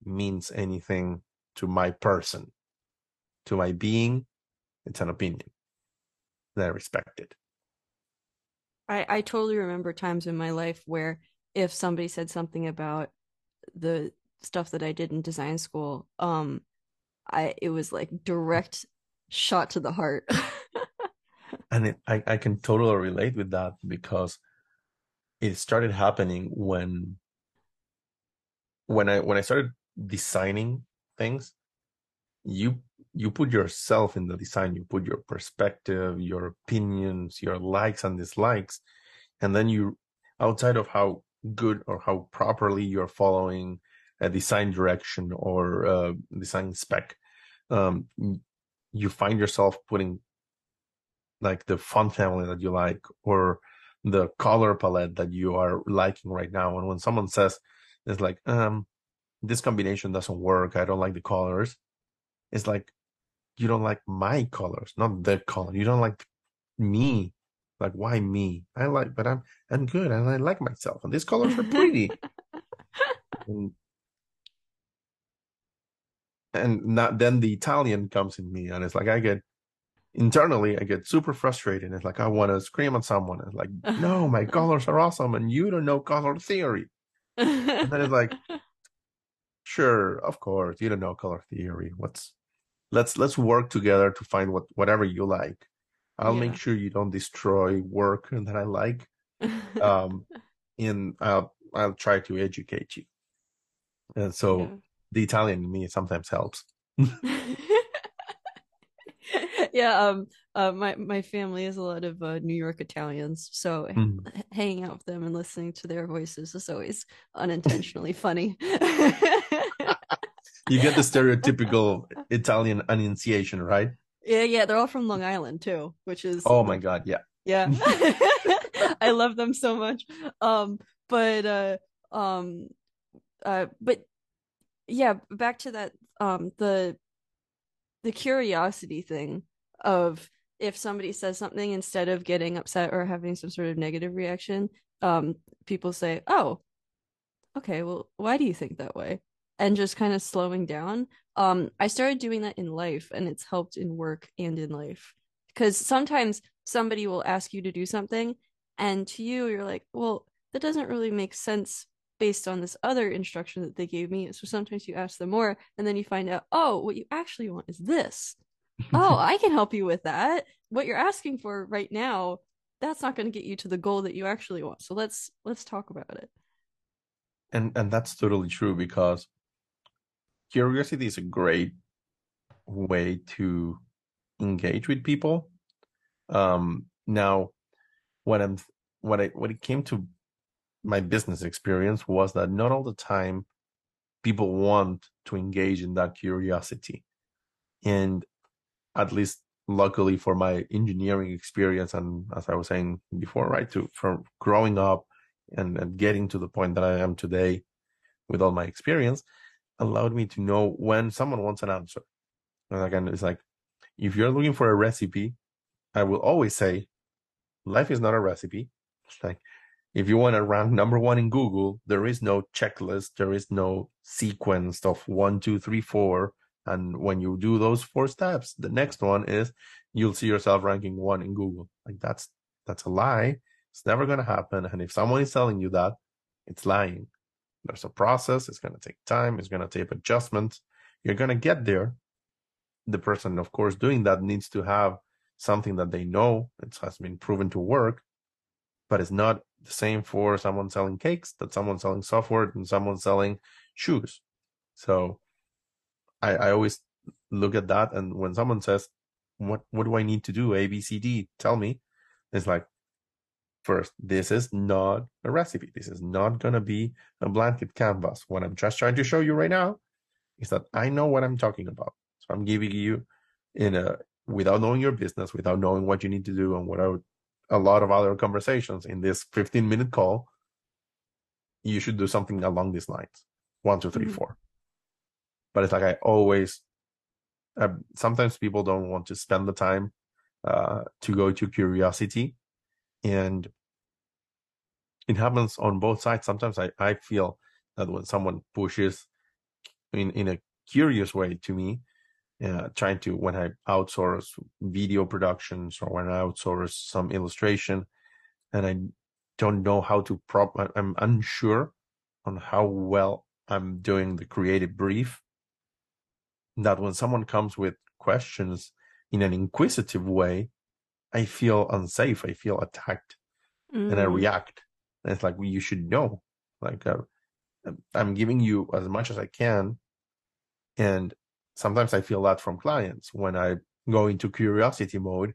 means anything to my person, to my being. It's an opinion. that I respect it. I, I totally remember times in my life where if somebody said something about the stuff that I did in design school, um, I it was like direct shot to the heart. and it, I I can totally relate with that because it started happening when when I when I started designing things, you you put yourself in the design you put your perspective your opinions your likes and dislikes and then you outside of how good or how properly you're following a design direction or a design spec um, you find yourself putting like the font family that you like or the color palette that you are liking right now. And when someone says it's like um this combination doesn't work. I don't like the colors. It's like you don't like my colors, not the color. You don't like me. Like why me? I like, but I'm I'm good and I like myself. And these colors are pretty. and, and not then the Italian comes in me and it's like I get internally I get super frustrated. It's like I want to scream at someone. It's like, no, my colors are awesome and you don't know color theory. and then it's like, sure, of course, you don't know color theory. What's let's let's work together to find what whatever you like i'll yeah. make sure you don't destroy work that i like um and i'll i'll try to educate you and so yeah. the italian in me sometimes helps yeah um uh my my family is a lot of uh, new york italians so mm. hanging out with them and listening to their voices is always unintentionally funny you get the stereotypical Italian enunciation, right? Yeah, yeah, they're all from Long Island too, which is Oh my god, yeah. Yeah. I love them so much. Um but uh um uh but yeah, back to that um the the curiosity thing of if somebody says something instead of getting upset or having some sort of negative reaction, um people say, "Oh, okay, well, why do you think that way?" And just kind of slowing down. Um, I started doing that in life and it's helped in work and in life. Because sometimes somebody will ask you to do something, and to you, you're like, well, that doesn't really make sense based on this other instruction that they gave me. So sometimes you ask them more, and then you find out, oh, what you actually want is this. oh, I can help you with that. What you're asking for right now, that's not going to get you to the goal that you actually want. So let's let's talk about it. And and that's totally true because curiosity is a great way to engage with people. Um, now, when I'm when I when it came to my business experience was that not all the time people want to engage in that curiosity, and at least luckily for my engineering experience and as I was saying before, right, to from growing up and, and getting to the point that I am today with all my experience, allowed me to know when someone wants an answer. And again, it's like if you're looking for a recipe, I will always say, life is not a recipe. It's like if you want to rank number one in Google, there is no checklist, there is no sequence of one, two, three, four. And when you do those four steps, the next one is you'll see yourself ranking one in Google. Like that's that's a lie. It's never gonna happen. And if someone is telling you that, it's lying. There's a process. It's going to take time. It's going to take adjustments. You're going to get there. The person, of course, doing that needs to have something that they know it has been proven to work, but it's not the same for someone selling cakes that someone selling software and someone selling shoes. So I, I always look at that. And when someone says, what, what do I need to do? A, B, C, D, tell me. It's like, First, this is not a recipe. This is not going to be a blanket canvas. What I'm just trying to show you right now is that I know what I'm talking about. So I'm giving you in a without knowing your business, without knowing what you need to do, and without a lot of other conversations in this 15 minute call, you should do something along these lines. One, two, three, mm-hmm. four. But it's like I always. Uh, sometimes people don't want to spend the time uh, to go to curiosity and it happens on both sides sometimes i, I feel that when someone pushes in, in a curious way to me uh, trying to when i outsource video productions or when i outsource some illustration and i don't know how to prop i'm unsure on how well i'm doing the creative brief that when someone comes with questions in an inquisitive way I feel unsafe. I feel attacked, mm. and I mm. react. And it's like well, you should know. Like uh, I'm giving you as much as I can, and sometimes I feel that from clients when I go into curiosity mode,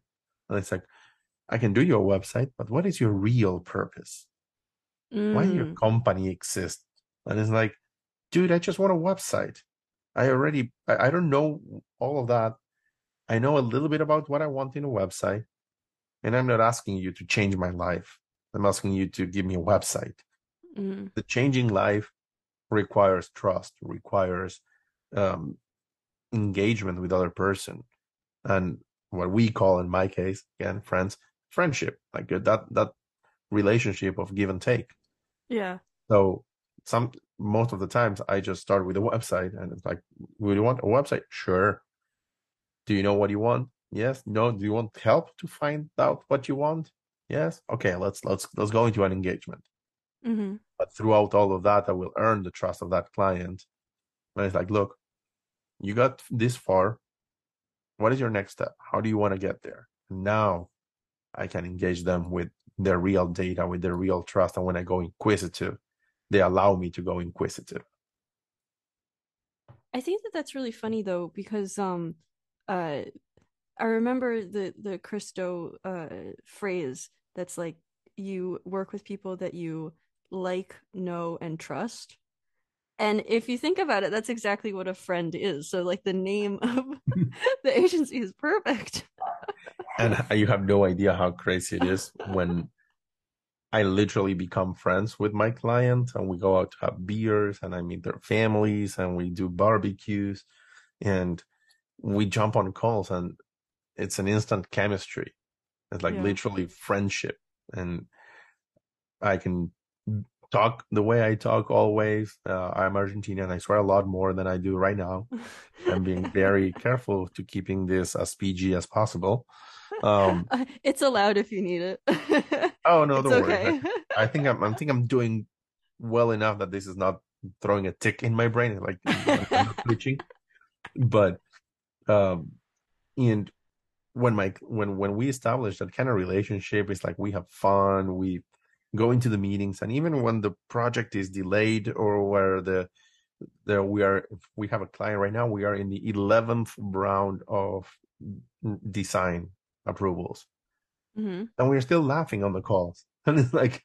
and it's like I can do your website, but what is your real purpose? Mm. Why your company exists? And it's like, dude, I just want a website. I already, I, I don't know all of that. I know a little bit about what I want in a website. And I'm not asking you to change my life. I'm asking you to give me a website. Mm-hmm. The changing life requires trust, requires um, engagement with other person, and what we call, in my case, again, friends, friendship, like that that relationship of give and take. Yeah. So some most of the times I just start with a website, and it's like, would you want a website? Sure. Do you know what you want? Yes. No. Do you want help to find out what you want? Yes. Okay. Let's let's let's go into an engagement. Mm-hmm. But throughout all of that, I will earn the trust of that client. And it's like, look, you got this far. What is your next step? How do you want to get there? Now, I can engage them with their real data, with their real trust. And when I go inquisitive, they allow me to go inquisitive. I think that that's really funny though, because um, uh, I remember the the Chris Do uh, phrase that's like you work with people that you like, know, and trust. And if you think about it, that's exactly what a friend is. So, like, the name of the agency is perfect. and you have no idea how crazy it is when I literally become friends with my client and we go out to have beers and I meet their families and we do barbecues and we jump on calls and it's an instant chemistry. It's like yeah. literally friendship. And I can talk the way I talk always. Uh, I'm Argentinian. I swear a lot more than I do right now. I'm being very careful to keeping this as PG as possible. Um, it's allowed if you need it. oh no, don't okay. worry. I, I, think I'm. I think I'm doing well enough that this is not throwing a tick in my brain, like twitching. But um, and when my when when we establish that kind of relationship, it's like we have fun. We go into the meetings, and even when the project is delayed or where the there we are we have a client right now we are in the 11th round of design approvals mm-hmm. and we're still laughing on the calls and it's like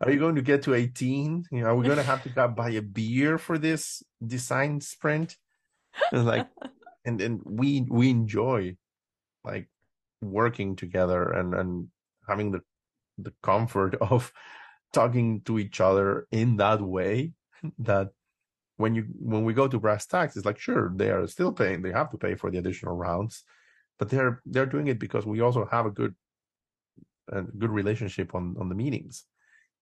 are you going to get to 18 you know are we going to have to go buy a beer for this design sprint and like and and we we enjoy like working together and and having the the comfort of talking to each other in that way that when you when we go to brass tacks, it's like sure they are still paying, they have to pay for the additional rounds, but they're they're doing it because we also have a good a good relationship on on the meetings,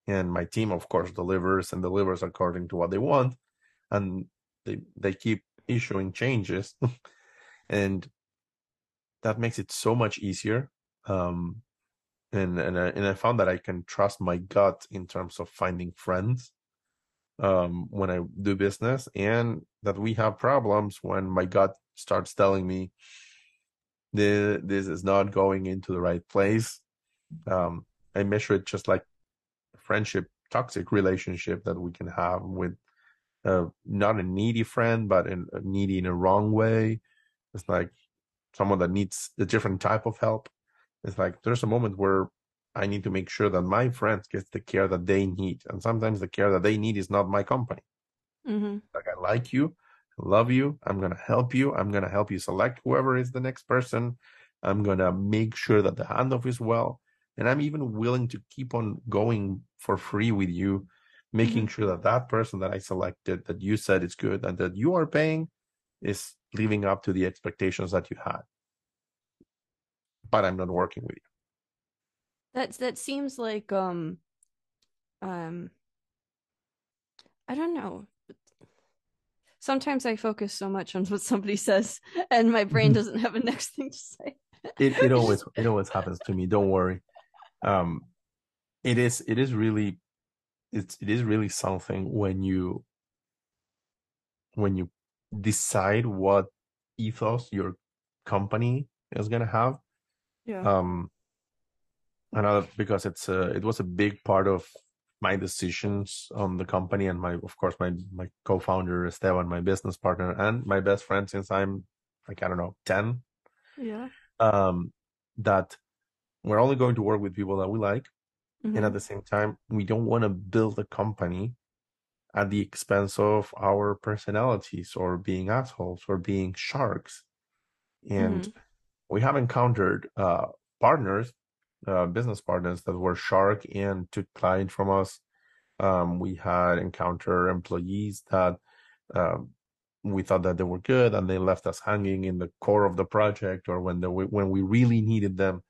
and my team of course delivers and delivers according to what they want, and they they keep issuing changes, and that makes it so much easier. Um, and and I, and I found that I can trust my gut in terms of finding friends um, when I do business, and that we have problems when my gut starts telling me this, this is not going into the right place. Um, I measure it just like friendship, toxic relationship that we can have with uh, not a needy friend, but in, a needy in a wrong way. It's like someone that needs a different type of help. It's like there's a moment where I need to make sure that my friends get the care that they need. And sometimes the care that they need is not my company. Mm-hmm. Like I like you, I love you, I'm gonna help you, I'm gonna help you select whoever is the next person. I'm gonna make sure that the handoff is well. And I'm even willing to keep on going for free with you, making mm-hmm. sure that that person that I selected, that you said is good and that you are paying, is living up to the expectations that you had. But I'm not working with you. That's that seems like um um I don't know. Sometimes I focus so much on what somebody says and my brain mm-hmm. doesn't have a next thing to say. it it always it always happens to me. Don't worry. Um it is it is really it's it is really something when you when you decide what ethos your company is gonna have. Yeah. Um another because it's a it was a big part of my decisions on the company and my of course my my co-founder Esteban, my business partner and my best friend since I'm like I don't know 10 yeah um that we're only going to work with people that we like mm-hmm. and at the same time we don't want to build a company at the expense of our personalities or being assholes or being sharks and mm-hmm. we have encountered uh partners uh, business partners that were shark and took client from us. Um, we had encounter employees that um, we thought that they were good and they left us hanging in the core of the project or when the when we really needed them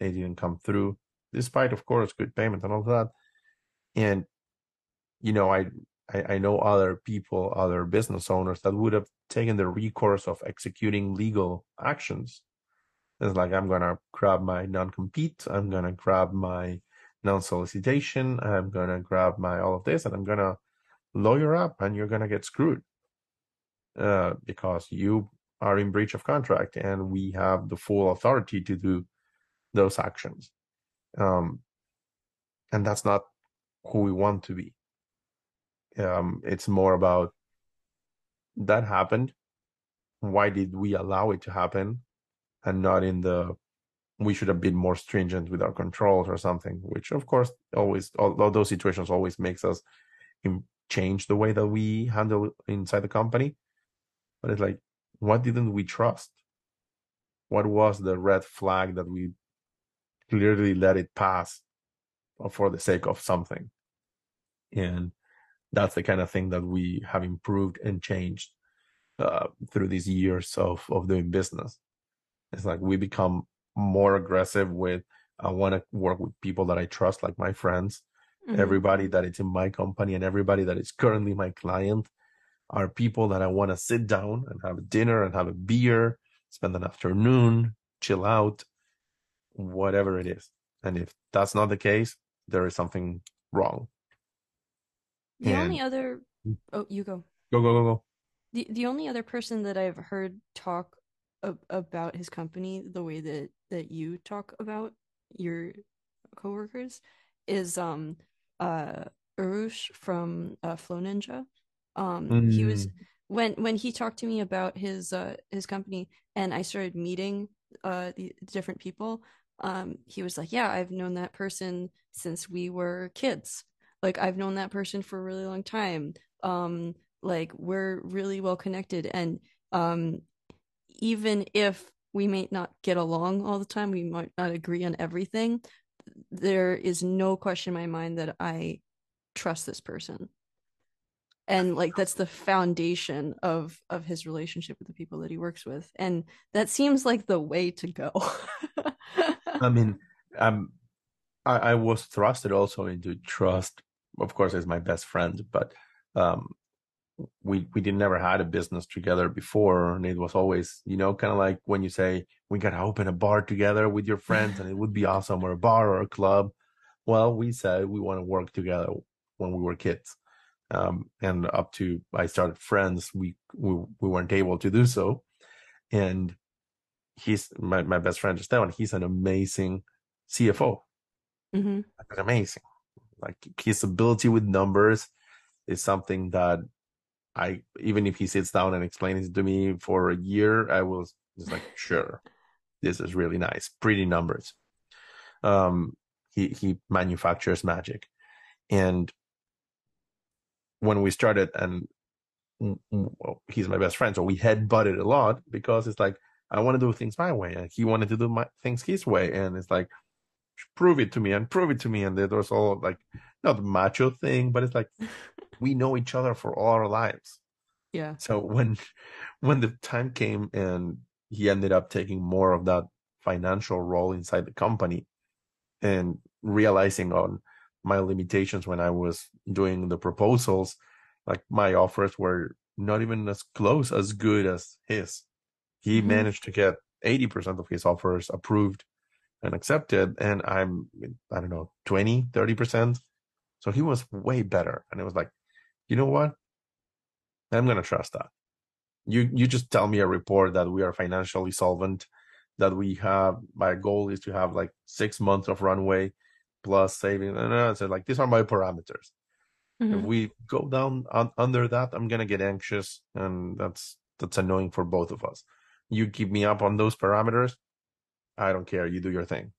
they didn't come through despite of course good payment and all that and you know I, I i know other people other business owners that would have taken the recourse of executing legal actions it's like I'm gonna grab my non-compete, I'm gonna grab my non-solicitation, I'm gonna grab my all of this, and I'm gonna lawyer up, and you're gonna get screwed uh, because you are in breach of contract, and we have the full authority to do those actions. Um, and that's not who we want to be. Um, it's more about that happened. Why did we allow it to happen? and not in the we should have been more stringent with our controls or something which of course always all, those situations always makes us change the way that we handle inside the company but it's like what didn't we trust what was the red flag that we clearly let it pass for the sake of something and that's the kind of thing that we have improved and changed uh, through these years of of doing business it's like we become more aggressive with I want to work with people that I trust, like my friends, Mm-hmm. Everybody that is in my company and everybody that is currently my client are people that I want to sit down and have a dinner and have a beer, spend an afternoon, chill out, whatever it is. And if that's not the case, there is something wrong. The and... only other oh, you go. Go go go go. The the only other person that I've heard talk about his company the way that that you talk about your coworkers is um uh Urush from uh, Flow Ninja. Um, mm. he was mm. when when he talked to me about his uh his company, and I started meeting uh the different people. Um, he was like, "Yeah, I've known that person since we were kids. Like, I've known that person for a really long time. Um, like, we're really well connected, and um, even if we may not get along all the time, we might not agree on everything. There is no question in my mind that I trust this person and like that's the foundation of of his relationship with the people that he works with and that seems like the way to go i mean um I, I was thrusted also into trust of course as my best friend but um we we did never had a business together before and it was always you know kind of like when you say we gotta open a bar together with your friends and it would be awesome or a bar or a club well we said we want to work together when we were kids um, and up to I started Fri3nds, we, we we weren't able to do so. And he's my, my best friend Esteban. He's an amazing CFO. Mm-hmm. amazing. Like his ability with numbers is something that I even if he sits down and explains it to me for a year, I will just like sure, this is really nice, pretty numbers. Um, he he manufactures magic, and when we started and well, he's my best friend so we had butted a lot because it's like i want to do things my way and he wanted to do my things his way and it's like prove it to me and prove it to me and there was all like not macho thing but it's like we know each other for all our lives yeah so when when the time came and he ended up taking more of that financial role inside the company and realizing on my limitations when I was doing the proposals. Like my offers were not even as close as good as his. He mm-hmm. managed to get 80% of his offers approved and accepted. And I'm, I don't know, 20, 30%. So he was way better. And it was like, you know what? I'm going to trust that. You, you just tell me a report that we are financially solvent, that we have, my goal is to have like six months of runway plus saving. And I said, like, these are my parameters. Mm-hmm. If we go down un- under that, I'm gonna get anxious, and that's that's annoying for both of us. You keep me up on those parameters, I don't care. You do your thing.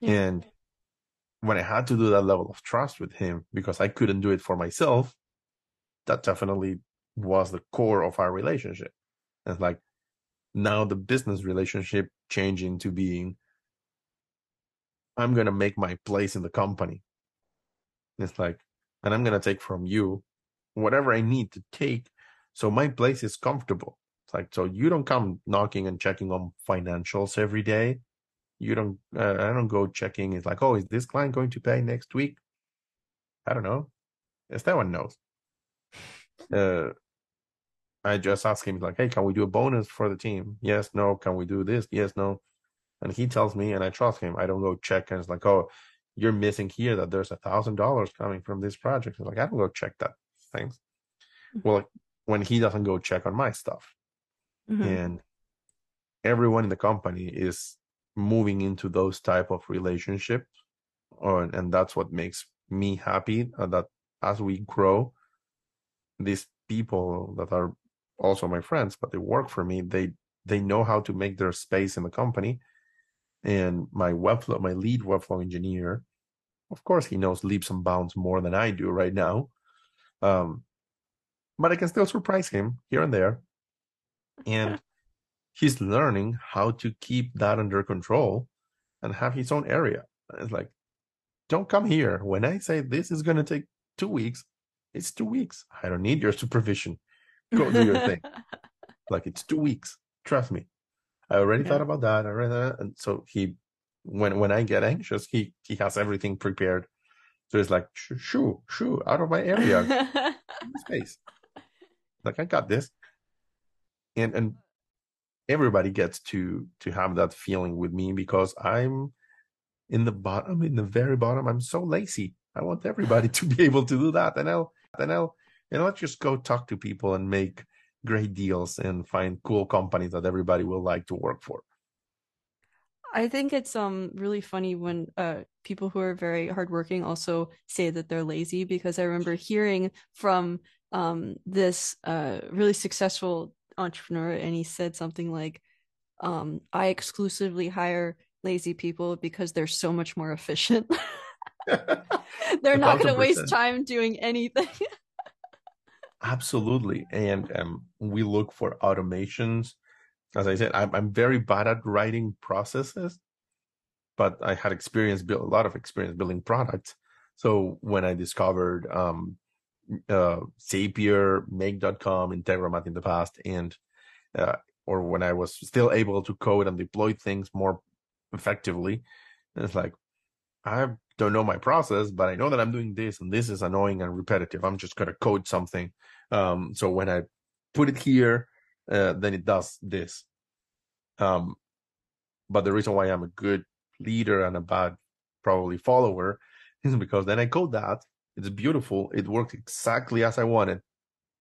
Yeah. And when I had to do that level of trust with him because I couldn't do it for myself, that definitely was the core of our relationship. And like now the business relationship changing to being I'm gonna make my place in the company. It's like, and I'm gonna take from you whatever I need to take so my place is comfortable. Like so you don't come knocking and checking on financials every day. You don't. Uh, I don't go checking. It's like, oh, is this client going to pay next week? I don't know. yes that one knows. Uh, I just ask him like, hey, can we do a bonus for the team? Yes, no. Can we do this? Yes, no and he tells me and I trust him. I don't go check and it's like, oh, you're missing here that there's a thousand dollars coming from this project. It's like I don't go check that things. Mm-hmm. Well, when he doesn't go check on my stuff, mm-hmm. and everyone in the company is moving into those type of relationships, or, and that's what makes me happy. Uh, that as we grow, these people that are also my friends, but they work for me, they they know how to make their space in the company and my webflow, my lead webflow engineer, of course, he knows leaps and bounds more than I do right now. Um, but I can still surprise him here and there. And he's learning how to keep that under control and have his own area. It's like, don't come here. When I say this is going to take two weeks, it's two weeks. I don't need your supervision. Go do your thing. Like it's two weeks. Trust me. I already yeah. thought about that. I read that, and so he, when when I get anxious, he he has everything prepared So it's like, shoo, shoo, shoo out of my area, space. Like I got this, and and everybody gets to to have that feeling with me because I'm in the bottom, in the very bottom. I'm so lazy. I want everybody to be able to do that, and I'll then I'll and I'll just go talk to people and make great deals and find cool companies that everybody will like to work for. I think it's um really funny when uh people who are very hardworking also say that they're lazy because I remember hearing from um this uh really successful entrepreneur and he said something like um I exclusively hire lazy people because they're so much more efficient. they're not going to waste time doing anything. Absolutely. And um, we look for automations as I said, I'm, I'm very bad at writing processes, but I had experience, build a lot of experience building products. So when I discovered um, uh, Zapier, Make.com, Integromat in the past, and uh, or when I was still able to code and deploy things more effectively, it's like I don't know my process, but I know that I'm doing this, and this is annoying and repetitive. I'm just gonna code something. Um, so when I put it here, uh, then it does this. Um, but the reason why I'm a good leader and a bad probably follower is because then I code that. It's beautiful. It works exactly as I wanted.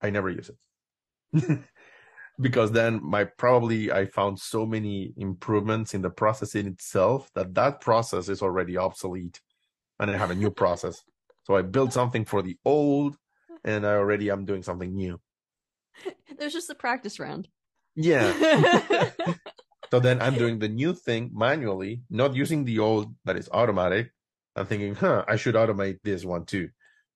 I never use it. because then my probably I found so many improvements in the process in itself that that process is already obsolete and I have a new process. So I built something for the old and I already am doing something new. There's just a practice round. Yeah. so then I'm doing the new thing manually, not using the old that is automatic. I'm thinking, huh, I should automate this one too.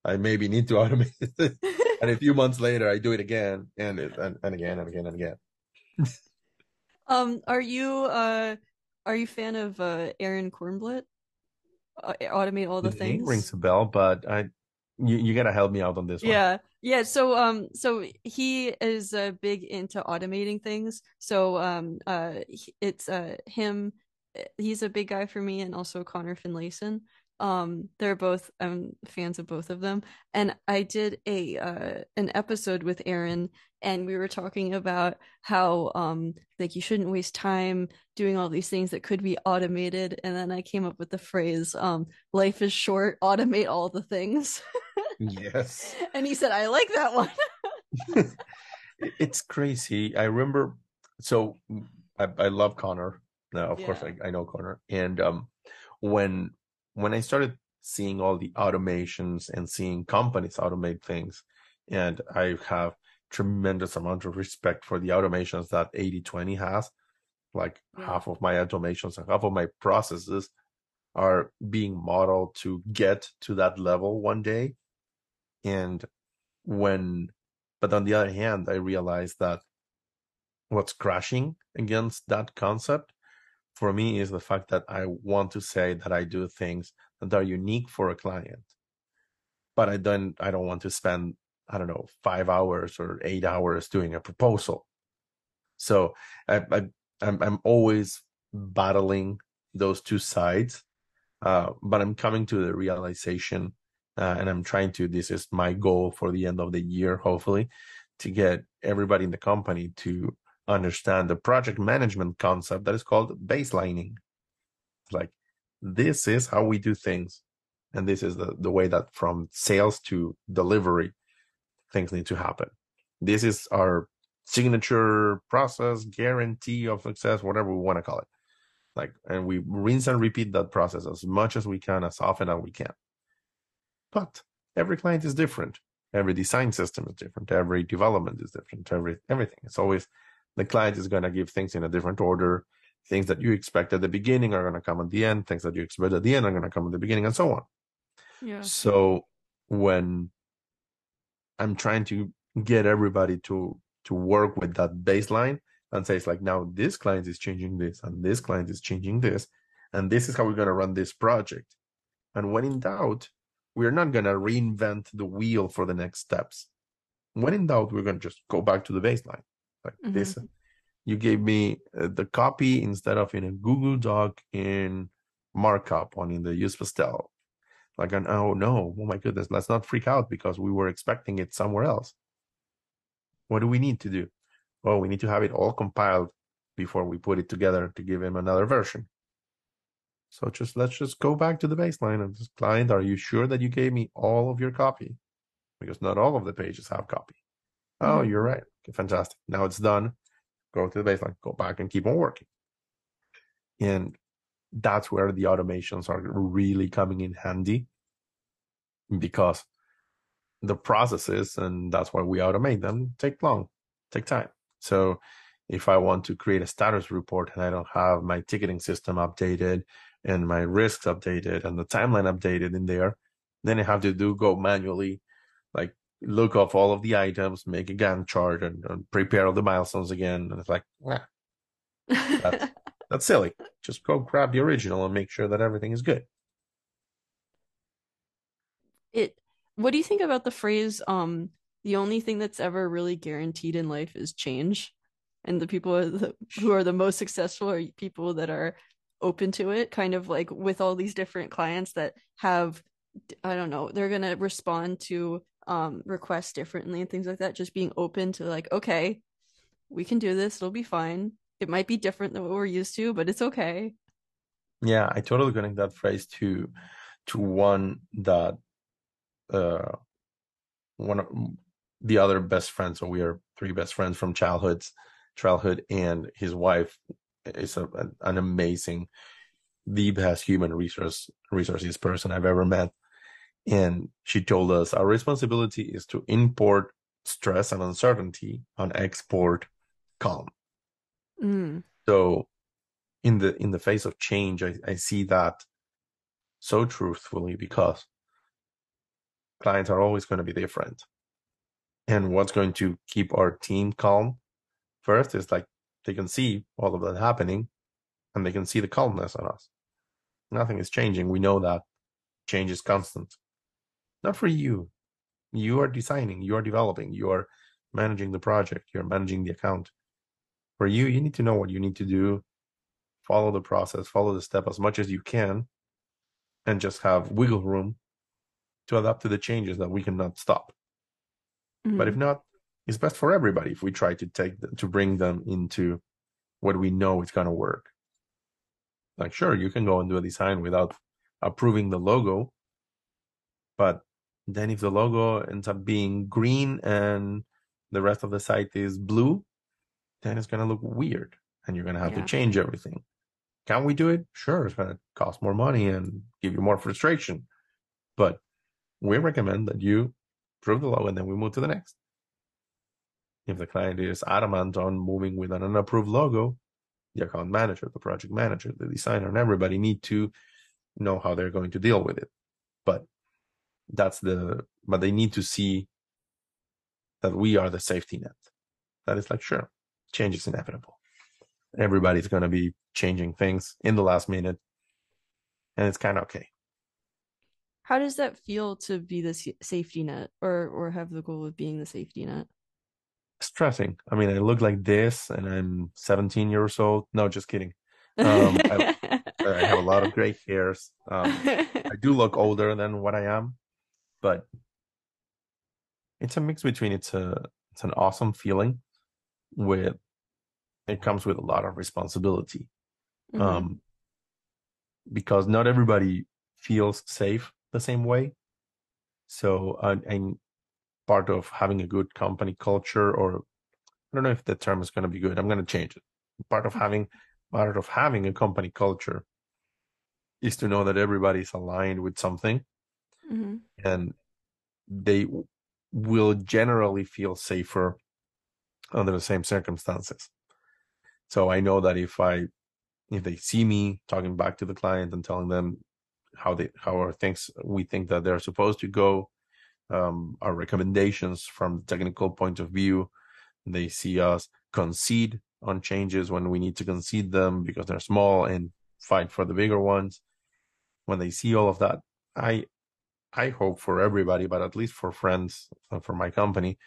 I maybe need to automate it. and a few months later, I do it again and and, and again and again and again. um, are you uh, are you a fan of uh, Aaron Kornbluth? Uh, automate all the, the things. rings a bell, but I you, you gotta help me out on this one. Yeah. Yeah. So um so he is uh, big into automating things. So um uh it's uh him he's a big guy for me and also Connor Finlayson. Um they're both I'm fans of both of them. And I did a uh an episode with Aaron and we were talking about how um like you shouldn't waste time doing all these things that could be automated. And then I came up with the phrase um life is short automate all the things. Yes. And he said I like that one. It's crazy. I remember so I, I love Connor. Now of yeah. course I, I know Connor. And um when when I started seeing all the automations and seeing companies automate things and I have tremendous amount of respect for the automations that 8020 has. Like yeah. half of my automations and half of my processes are being modeled to get to that level one day. And when, but on the other hand, I realized that what's crashing against that concept for me is the fact that I want to say that I do things that are unique for a client. But I don't I don't want to spend I don't know, five hours or eight hours doing a proposal. So I, I I'm I'm always battling those two sides, uh, but I'm coming to the realization, uh, and I'm trying to. This is my goal for the end of the year, hopefully, to get everybody in the company to understand the project management concept that is called baselining. Like this is how we do things, and this is the the way that from sales to delivery things need to happen. This is our signature process, guarantee of success, whatever we want to call it. Like, and we rinse and repeat that process as much as we can, as often as we can. But every client is different. Every design system is different. Every development is different. Every everything. It's always the client is going to give things in a different order. Things that you expect at the beginning are going to come at the end. Things that you expect at the end are going to come at the beginning, and so on. Yeah. So when I'm trying to get everybody to to work with that baseline and say it's like now this client is changing this and this client is changing this and this is how we're going to run this project and when in doubt we're not going to reinvent the wheel for the next steps when in doubt we're going to just go back to the baseline like mm-hmm. this you gave me uh, the copy instead of in a google doc in markup on in the use pastel. Like an oh no oh my goodness let's not freak out because we were expecting it somewhere else. What do we need to do? Well we need to have it all compiled before we put it together to give him another version. So just let's just go back to the baseline and just client. Are you sure that you gave me all of your copy? Because not all of the pages have copy. Oh mm-hmm. you're right okay, fantastic. Now it's done go to the baseline go back and keep on working. And that's where the automations are really coming in handy because the processes and that's why we automate them take long take time. So if i want to create a status report and i don't have my ticketing system updated and my risks updated and the timeline updated in there then i have to do go manually like look off all of the items make a gantt chart and, and prepare all the milestones again and it's like that's, that's silly. Just go grab the original and make sure that everything is good. It what do you think about the phrase um the only thing that's ever really guaranteed in life is change and the people are the, who are the most successful are people that are open to it kind of like with all these different clients that have i don't know they're going to respond to um requests differently and things like that just being open to like okay we can do this it'll be fine. It might be different than what we're used to but it's okay. Yeah i totally connect that phrase to to one that uh one of the other best friends so we are three best friends from childhoods childhood and his wife is a, an amazing the best human resource resources person i've ever met and she told us our responsibility is to import stress and uncertainty and export calm mm. so in the in the face of change I, I see that so truthfully because clients are always going to be different. And what's going to keep our team calm first is like they can see all of that happening and they can see the calmness on us. Nothing is changing. We know that change is constant. Not for you. You are designing, you are developing, you are managing the project, you're managing the account. For you, you need to know what you need to do, follow the process, follow the step as much as you can, and just have wiggle room to adapt to the changes that we cannot stop. Mm-hmm. But if mm-hmm. not, it's best for everybody if we try to take them, to bring them into what we know is going to work. Like, sure, you can go and do a design without approving the logo, but then if the logo ends up being green and the rest of the site is blue, then it's going to look weird and you're going to have yeah. to change everything. Can we do it? Sure, it's going to cost more money and give you more frustration. But we recommend that you approve the logo and then we move to the next. If the client is adamant on moving with an unapproved logo, the account manager, the project manager, the designer, and everybody need to know how they're going to deal with it. But that's the but they need to see that we are the safety net. That is like sure, change is inevitable. Everybody's gonna be changing things in the last minute. And it's kind of okay how does that feel to be the safety net or or have the goal of being the safety net stressing i mean i look like this and i'm 17 years old no just kidding um, I, I, have a lot of gray hairs um, i do look older than what i am but it's a mix between it's a it's an awesome feeling with it comes with a lot of responsibility mm-hmm. um because not everybody feels safe the same way. So uh, I'm part of having a good company culture, or I don't know if the term is going to be good. I'm going to change it. Part of mm-hmm. having part of having a company culture is to know that everybody's aligned with something, mm-hmm. and they will generally feel safer under the same circumstances. So I know that if I if they see me talking back to the client and telling them how they how are things we think that they're supposed to go um, our recommendations from the technical point of view they see us concede on changes when we need to concede them because they're small and fight for the bigger ones when they see all of that i i hope for everybody but at least for Fri3nds uh, for my company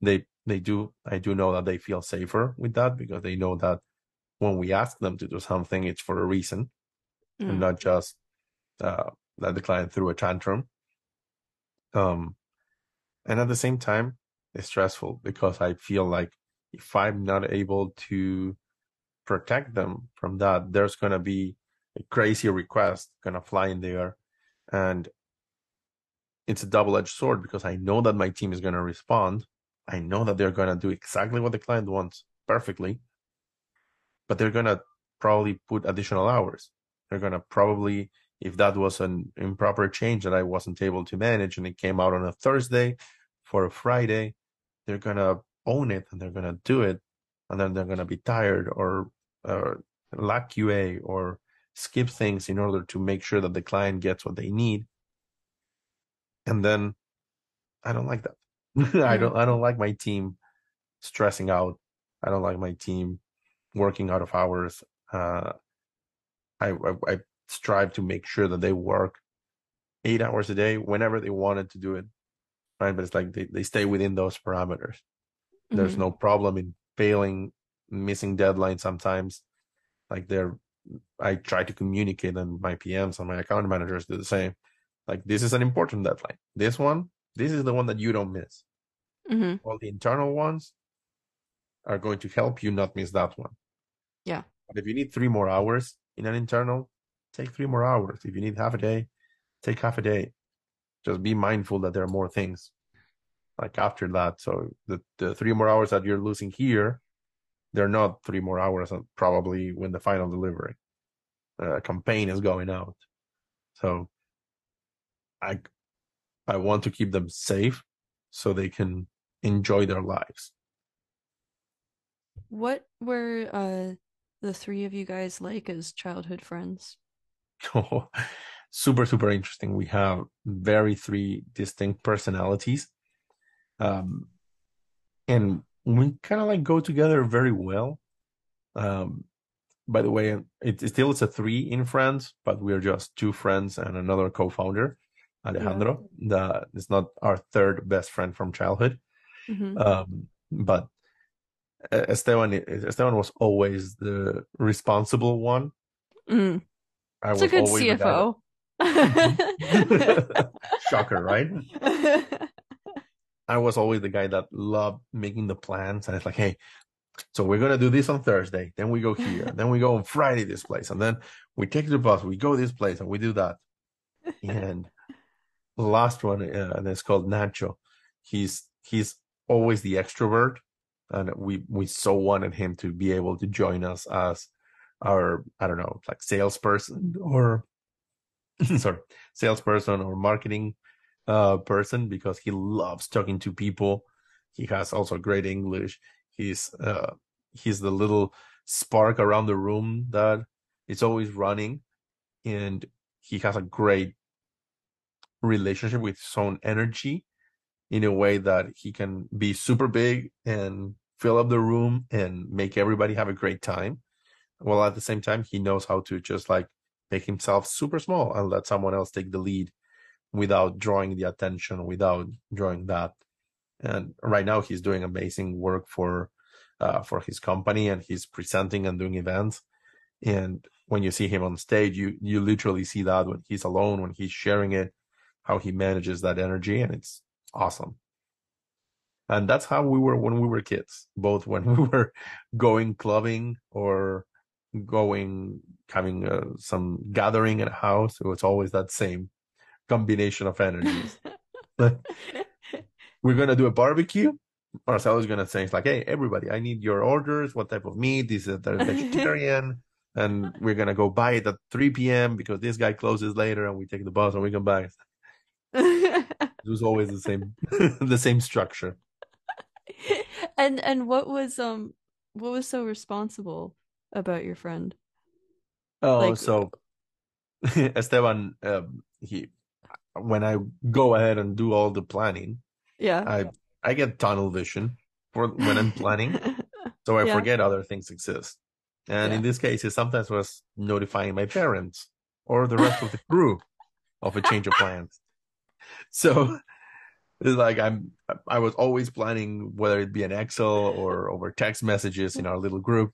they they do i do know that they feel safer with that because they know that when we ask them to do something it's for a reason mm. and not just uh, that the client threw a tantrum. Um, and at the same time, it's stressful because I feel like if I'm not able to protect them from that, there's gonna be a crazy request gonna fly in there, and it's a double-edged sword because I know that my team is gonna respond. I know that they're gonna do exactly what the client wants perfectly, but they're gonna probably put additional hours. They're gonna probably, if that was an improper change that I wasn't able to manage and it came out on a Thursday for a Friday, they're gonna own it and they're gonna do it, and then they're gonna be tired or or lack QA or skip things in order to make sure that the client gets what they need. And then I don't like that. I don't I don't like my team stressing out. I don't like my team working out of hours. Uh, I, I, I strive to make sure that they work eight hours a day whenever they wanted to do it. Right. But it's like they, they stay within those parameters. Mm-hmm. There's no problem in failing, missing deadlines sometimes. Like they're I try to communicate and my PMs and my account managers do the same. Like this is an important deadline. This one, this is the one that you don't miss. Mm-hmm. All the internal ones are going to help you not miss that one. Yeah. But if you need three more hours in an internal, take three more hours. If you need half a day, take half a day. Just be mindful that there are more things like after that. So the, the three more hours that you're losing here, they're not three more hours probably when the final delivery uh, campaign is going out. So I I want to keep them safe so they can enjoy their lives. What were uh, the three of you guys like as childhood friends? Oh, super, super interesting. We have very three distinct personalities. Um, and we kind of like go together very well. Um, by the way, it, it still it's a three in friends, but we're just two friends and another co-founder, Alejandro. Yeah. That is not our third best friend from childhood. Mm-hmm. Um, but Esteban Esteban was always the responsible one. Mm. I it's was a good CFO. Shocker, right? I was always the guy that loved making the plans, and it's like, hey, so we're gonna do this on Thursday, then we go here, then we go on Friday this place, and then we take the bus, we go this place, and we do that. And the last one, uh, and it's called Nacho. He's he's always the extrovert, and we we so wanted him to be able to join us as our I don't know like salesperson or sorry salesperson or marketing uh, person because he loves talking to people. He has also great English. He's uh, he's the little spark around the room that is always running, and he has a great relationship with his own energy in a way that he can be super big and fill up the room and make everybody have a great time. While at the same time, he knows how to just like make himself super small and let someone else take the lead without drawing the attention, without drawing that. And right now, he's doing amazing work for uh, for his company, and he's presenting and doing events. And when you see him on stage, you you literally see that when he's alone, when he's sharing it, how he manages that energy, and it's awesome. And that's how we were when we were kids, both when we were going clubbing or going having uh, some gathering at a house. It was always that same combination of energies. We're gonna do a barbecue. Marcelo is gonna say it's like, hey, everybody, I need your orders. What type of meat? Is a vegetarian, and we're gonna go buy it at 3 p.m. because this guy closes later, and we take the bus and we come back. It was always the same, the same structure. And and what was um what was so responsible about your friend? Oh, like, so Esteban, um, he when I go ahead and do all the planning, yeah, I I get tunnel vision for when I'm planning, so I yeah. forget other things exist. And yeah. in this case, it sometimes was notifying my parents or the rest of the crew of a change of plans. So it's like I'm I was always planning whether it be an Excel or over text messages in our little group.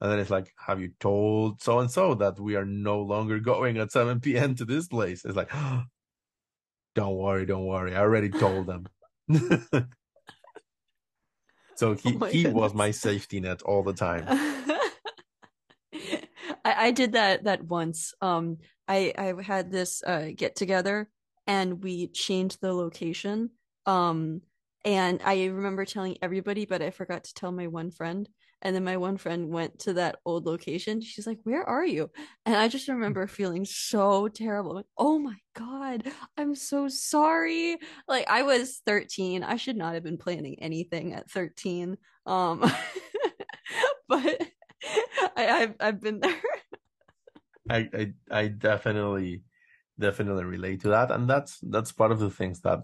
And then it's like, have you told so and so that we are no longer going at 7 p.m. to this place? It's like, oh, don't worry, don't worry. I already told them. so he, oh he was my safety net all the time. I, I did that that once. Um, I I had this uh, get together and we changed the location. Um, and I remember telling everybody, but I forgot to tell my one friend. And then my one friend went to that old location. She's like, Where are you? And I just remember feeling so terrible. Like, oh my God, I'm so sorry. Like, I was 13. I should not have been planning anything at 13. Um, but I, I've, I've been there. I, I, I definitely, definitely relate to that. And that's, that's part of the things that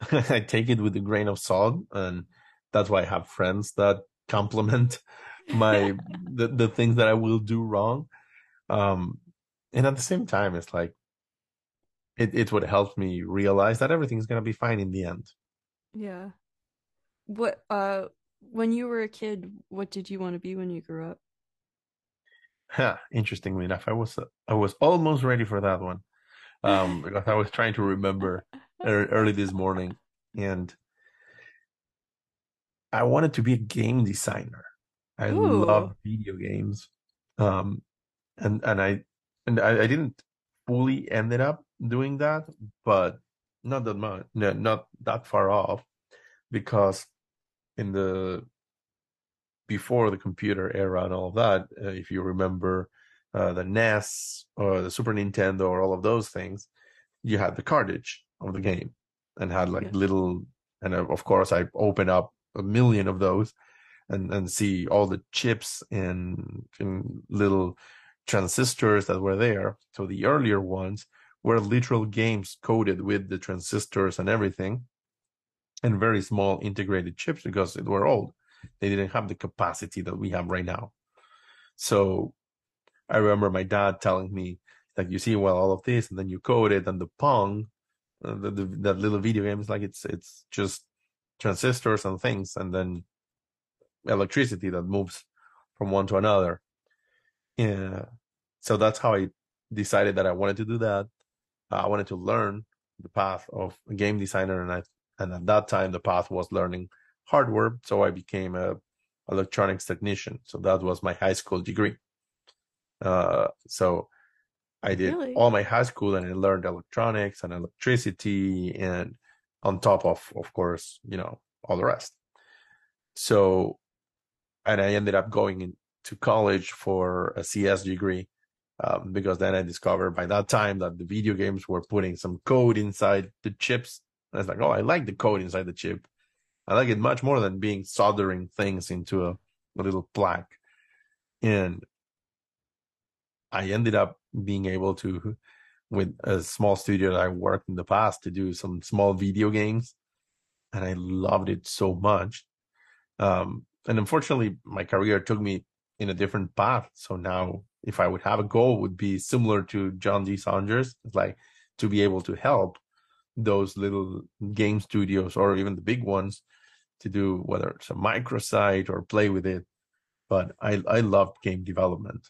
I take it with a grain of salt. And that's why I have friends that compliment my the, the things that I will do wrong. Um, and at the same time, it's like it it would help me realize that everything's gonna be fine in the end. Yeah. What uh when you were a kid, what did you want to be when you grew up? Huh, interestingly enough, I was I was almost ready for that one. Um, because I was trying to remember early this morning and I wanted to be a game designer. I Ooh. love video games. Um, and, and I, and I, I didn't fully ended up doing that, but not that much, no, not that far off because in the, before the computer era and all that, uh, if you remember uh, the NES or the Super Nintendo or all of those things, you had the cartridge of the game and had like little, and uh, of course I opened up a million of those and and see all the chips and, and little transistors that were there. So the earlier ones were literal games coded with the transistors and everything, and very small integrated chips because they were old. They didn't have the capacity that we have right now. So I remember my dad telling me, like, you see, well, all of this, and then you code it, and the Pong, uh, the, the, that little video game is like it's it's just transistors and things, and then electricity that moves from one to another. Yeah. So that's how I decided that I wanted to do that. I wanted to learn the path of a game designer, and I and at that time the path was learning hardware. So I became a electronics technician. So that was my high school degree. Uh, so I did really? all my high school and I learned electronics and electricity and on top of, of course, you know, all the rest. So, and I ended up going into college for a CS degree um, because then I discovered by that time that the video games were putting some code inside the chips. And I was like, oh, I like the code inside the chip. I like it much more than being soldering things into a, a little plaque. And I ended up being able to with a small studio that I worked in the past to do some small video games, and I loved it so much. Um, and unfortunately, my career took me in a different path. So now, if I would have a goal, would be similar to John D. Saunders, like to be able to help those little game studios or even the big ones to do whether it's a microsite or play with it. But I I loved game development.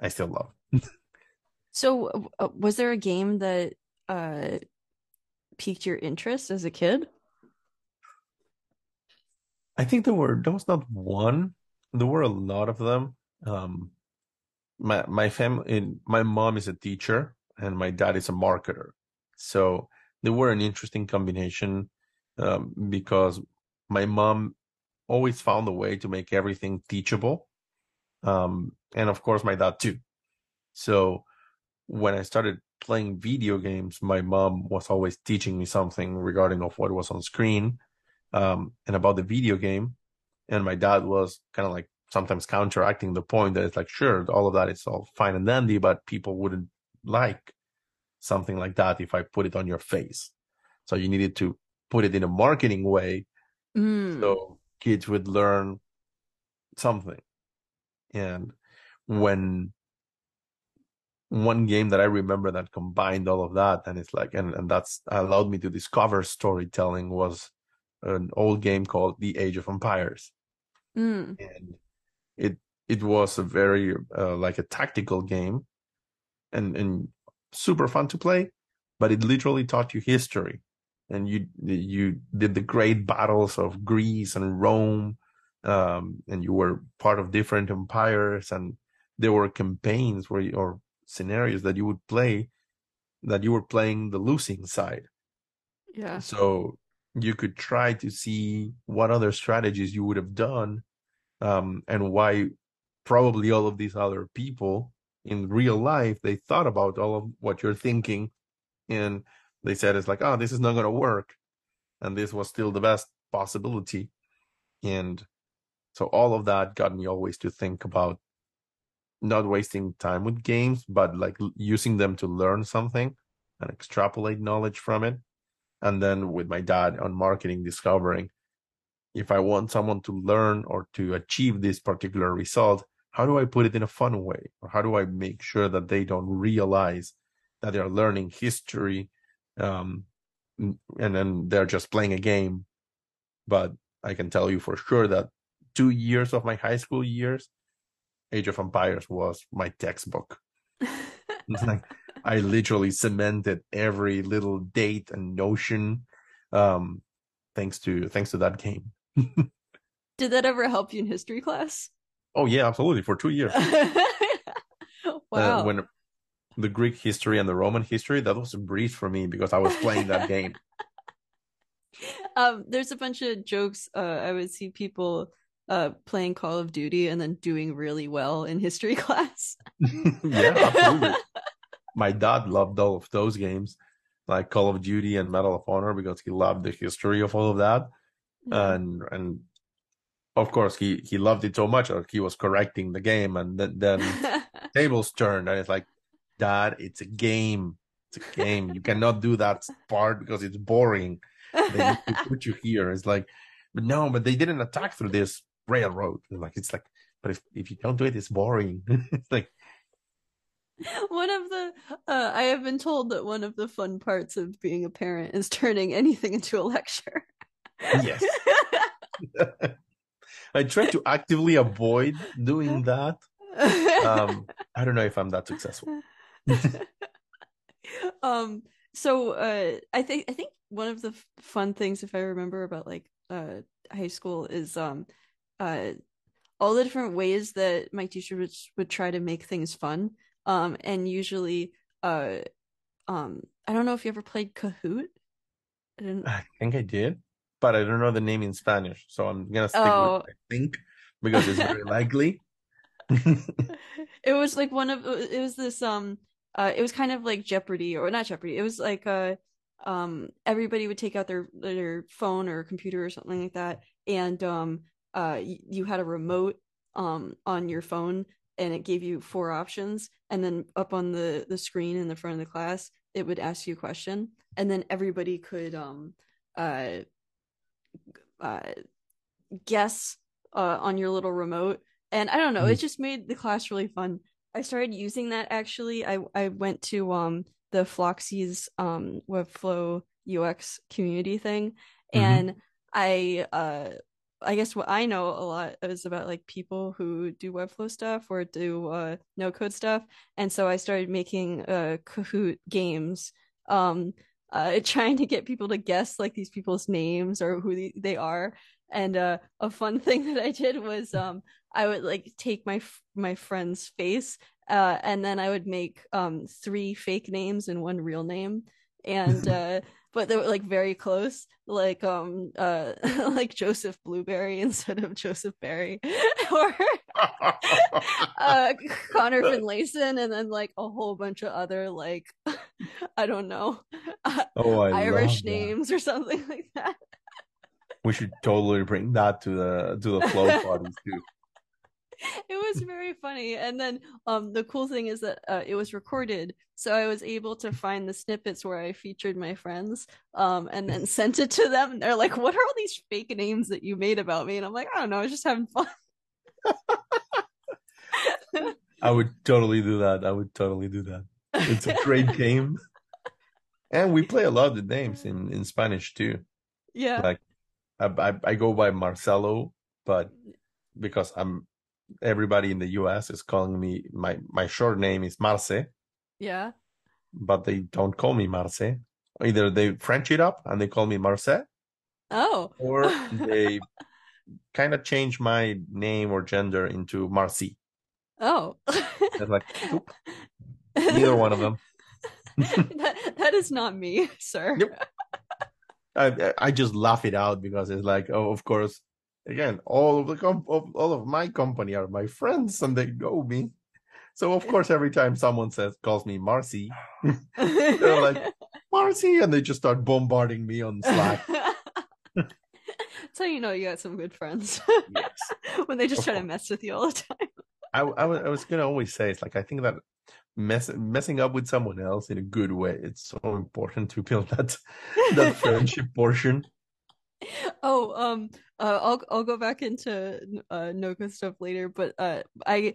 I still love. So, uh, was there a game that uh, piqued your interest as a kid? I think there were there was not one. There were a lot of them. Um, my my family, my mom is a teacher and my dad is a marketer, so they were an interesting combination um, because my mom always found a way to make everything teachable, um, and of course my dad too. So when I started playing video games, my mom was always teaching me something regarding of what was on screen um, and about the video game. And my dad was kind of like sometimes counteracting the point that it's like, sure, all of that is all fine and dandy, but people wouldn't like something like that if I put it on your face. So you needed to put it in a marketing way mm. so kids would learn something. And when one game that I remember that combined all of that, and it's like, and, and that's allowed me to discover storytelling was an old game called The Age of Empires. Mm. And it it was a very uh, like a tactical game and and super fun to play but it literally taught you history and you you did the great battles of Greece and Rome um, and you were part of different empires and there were campaigns where you, or scenarios that you would play that you were playing the losing side. Yeah. So you could try to see what other strategies you would have done um, and why probably all of these other people in real life they thought about all of what you're thinking and they said it's like oh this is not going to work and this was still the best possibility. And so all of that got me always to think about not wasting time with games but like using them to learn something and extrapolate knowledge from it. And then with my dad on marketing discovering if i want someone to learn or to achieve this particular result how do i put it in a fun way? Or how do i make sure that they don't realize that they're learning history um, and then they're just playing a game? But i can tell you for sure that two years of my high school years age of empires was my textbook it's like I literally cemented every little date and notion um, thanks to thanks to that game. Did that ever help you in history class? Oh yeah, absolutely. For two years. wow. Uh, when the Greek history and the Roman history, that was a breeze for me because I was playing that game. Um, there's a bunch of jokes. Uh, I would see people uh, playing Call of Duty and then doing really well in history class. yeah, absolutely my dad loved all of those games, like Call of Duty and Medal of Honor, because he loved the history of all of that, yeah. and and of course he he loved it so much that he was correcting the game, and then, then tables turned, and it's like, Dad, it's a game, it's a game. you cannot do that part because it's boring. They put you here. It's like, but no, but they didn't attack through this railroad. Like it's like, but if if you don't do it, it's boring. it's like one of the uh, i have been told that one of the fun parts of being a parent is turning anything into a lecture yes i try to actively avoid doing that um i don't know if i'm that successful um so uh i think i think one of the f- fun things if i remember about like uh high school is um uh all the different ways that my teacher would, would try to make things fun um, and usually, uh, um, I don't know if you ever played Kahoot. I, didn't... I think I did, but I don't know the name in Spanish, so I'm gonna stick oh. with I think because it's very likely. it was like one of it was this um uh it was kind of like Jeopardy or not Jeopardy. It was like uh um everybody would take out their their phone or computer or something like that and um uh you had a remote um on your phone and it gave you four options. And then up on the the screen in the front of the class it would ask you a question. And then everybody could um uh, uh guess uh on your little remote. And i don't know it just made the class really fun. I started using that actually. I i went to um the floxy's um webflow ux community thing mm-hmm. and i uh I guess what I know a lot is about like people who do Webflow stuff or do uh, no code stuff, and so I started making uh, Kahoot games, um, uh, trying to get people to guess like these people's names or who they are. And uh, a fun thing that I did was um, I would like take my my friend's face, uh, and then I would make um, three fake names and one real name, and uh, but they were like very close, like um uh like Joseph Blueberry instead of Joseph Barry, or uh Connor Finlayson, and then like a whole bunch of other like I don't know, oh, I Irish names or something like that. We should totally bring that to the to the flow parties too it was very funny. And then um the cool thing is that uh, it was recorded so i was able to find the snippets where i featured my friends um and then sent it to them and they're like what are all these fake names that you made about me? And i'm like i don't know i was just having fun. I would totally do that i would totally do that. It's a great game. And we play a lot of the names in in spanish too. Yeah. Like I, I, I go by marcelo but because i'm everybody in the US is calling me my my short name is Marce. Yeah. But they don't call me Marce. Either they French it up and they call me Marce. Oh. Or they kind of change my name or gender into Marcy. Oh. like, neither one of them. that, that is not me, sir. Yep. I I just laugh it out because it's like, oh, of course, again, all of the comp- all of my company are my friends and they know me. So of course, every time someone says calls me Marcy, they're like Marcy, and they just start bombarding me on Slack. How you know you got some good friends. yes. when they just of try course. to mess with you all the time. I, I, I was gonna always say it's like I think that mess, messing up with someone else in a good way it's so important to build that that friendship portion oh um uh, i'll i'll go back into uh no code stuff later but uh i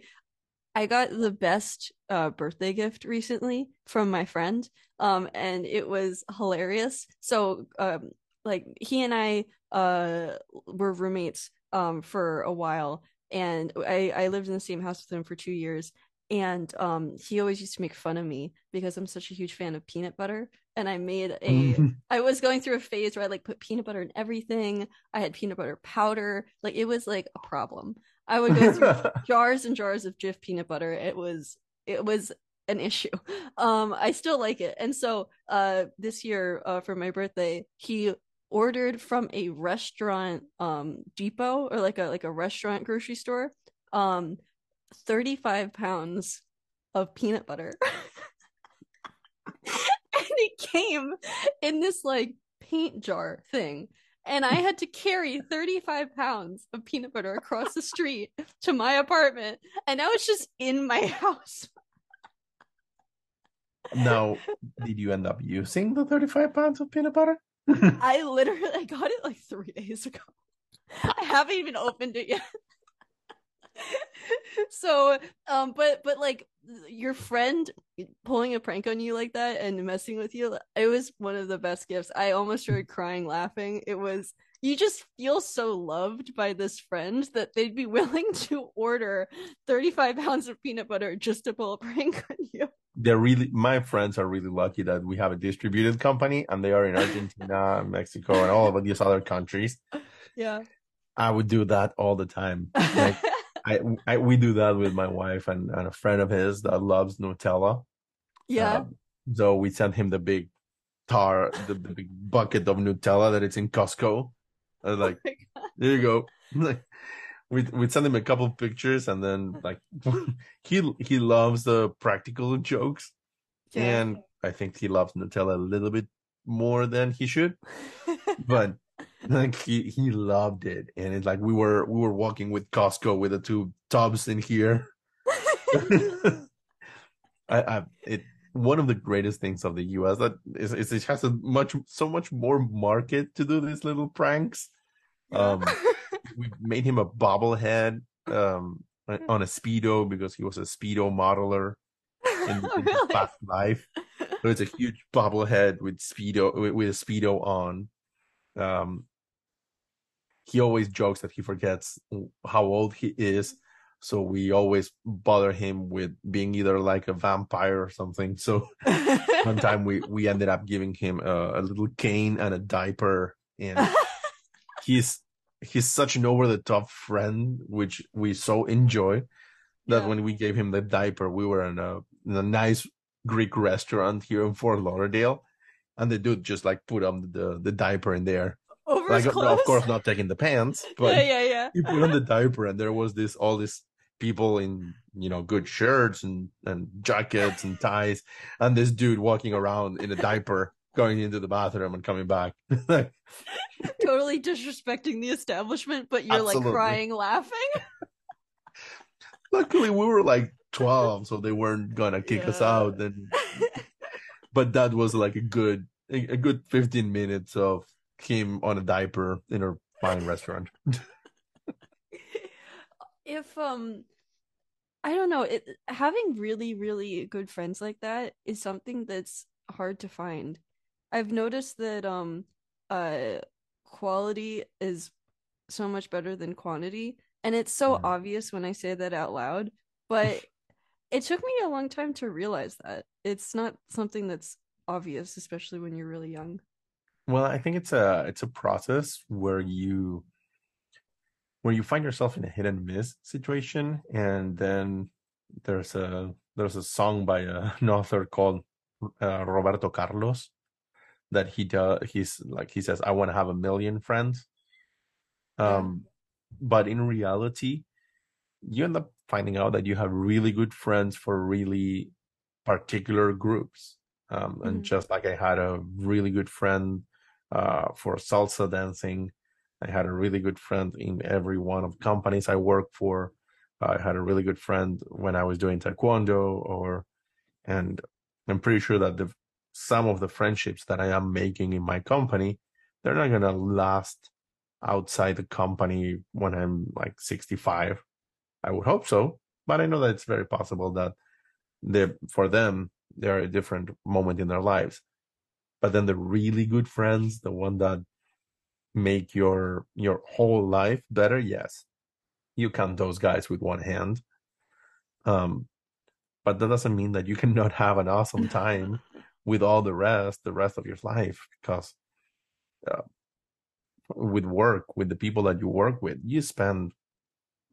i got the best uh birthday gift recently from my friend um and it was hilarious. So um like he and i uh were roommates um for a while and i i lived in the same house with him for two years and um he always used to make fun of me because I'm such a huge fan of peanut butter and I made a I was going through a phase where I like put peanut butter in everything. I had peanut butter powder. Like it was like a problem. I would go through jars and jars of Jif peanut butter. It was it was an issue. Um I still like it. And so uh this year uh for my birthday, he ordered from a restaurant um depot or like a like a restaurant grocery store um 35 pounds of peanut butter. and it came in this like paint jar thing. And I had to carry 35 pounds of peanut butter across the street to my apartment. And now it's just in my house. now, did you end up using the 35 pounds of peanut butter? I literally I got it like three days ago. I haven't even opened it yet. so um but but like your friend pulling a prank on you like that and messing with you it was one of the best gifts. I almost started crying laughing. It was you just feel so loved by this friend that they'd be willing to order 35 pounds of peanut butter just to pull a prank on you. They're really my friends are really lucky that we have a distributed company and they are in argentina mexico and all of these other countries. Yeah. I would do that all the time. like I, I we do that with my wife and, and a friend of his that loves Nutella. Yeah. Um, so we sent him the big tar, the, the big bucket of Nutella that it's in Costco. And like, oh there you go. we we send him a couple of pictures and then like he he loves the practical jokes. Yeah. And I think he loves Nutella a little bit more than he should. but like he he loved it. And it's like we were we were walking with costco with the two tubs in here. I, I it one of the greatest things of the us that is, is it has a much so much more market to do these little pranks. Um we made him a bobblehead um on a speedo because he was a speedo modeler in, in his past life. So it's a huge bobblehead with speedo with, with a speedo on. Um he always jokes that he forgets how old he is so we always bother him with being either like a vampire or something so one time we we ended up giving him a, a little cane and a diaper and he's he's such an over the top friend which we so enjoy that yeah. when we gave him the diaper we were in a, in a nice greek restaurant here in fort lauderdale and the dude just like put on the the diaper in there over like. Of course, not taking the pants, but yeah, yeah, yeah. he put on the diaper, and there was this all this people in you know good shirts and and jackets and ties, and this dude walking around in a diaper, going into the bathroom and coming back. totally disrespecting the establishment, but you're Absolutely. like crying, laughing. Luckily, we were like twelve, so they weren't gonna kick yeah. us out. And but that was like a good a good 15 minutes of him on a diaper in a fine restaurant. if um I don't know, it having really really good friends like that is something that's hard to find. I've noticed that um uh quality is so much better than quantity. And it's so mm-hmm. obvious when I say that out loud, but it took me a long time to realize that. It's not something that's obvious, especially when you're really young. Well, I think it's a it's a process where you where you find yourself in a hit and miss situation, and then there's a there's a song by a, an author called uh, Roberto Carlos that he does. He's like he says, "I want to have a million friends." Um, but in reality, you end up finding out that you have really good friends for really particular groups. Um, and mm-hmm. just like I had a really good friend uh, for salsa dancing, I had a really good friend in every one of companies I worked for. I had a really good friend when I was doing taekwondo, or and I'm pretty sure that the some of the friendships that I am making in my company, they're not gonna last outside the company when I'm like 65. I would hope so, but I know that it's very possible that for them they're a different moment in their lives. But then the really good friends, the one that make your your whole life better, yes, you count those guys with one hand. Um, but that doesn't mean that you cannot have an awesome time with all the rest, the rest of your life, because uh, with work, with the people that you work with, you spend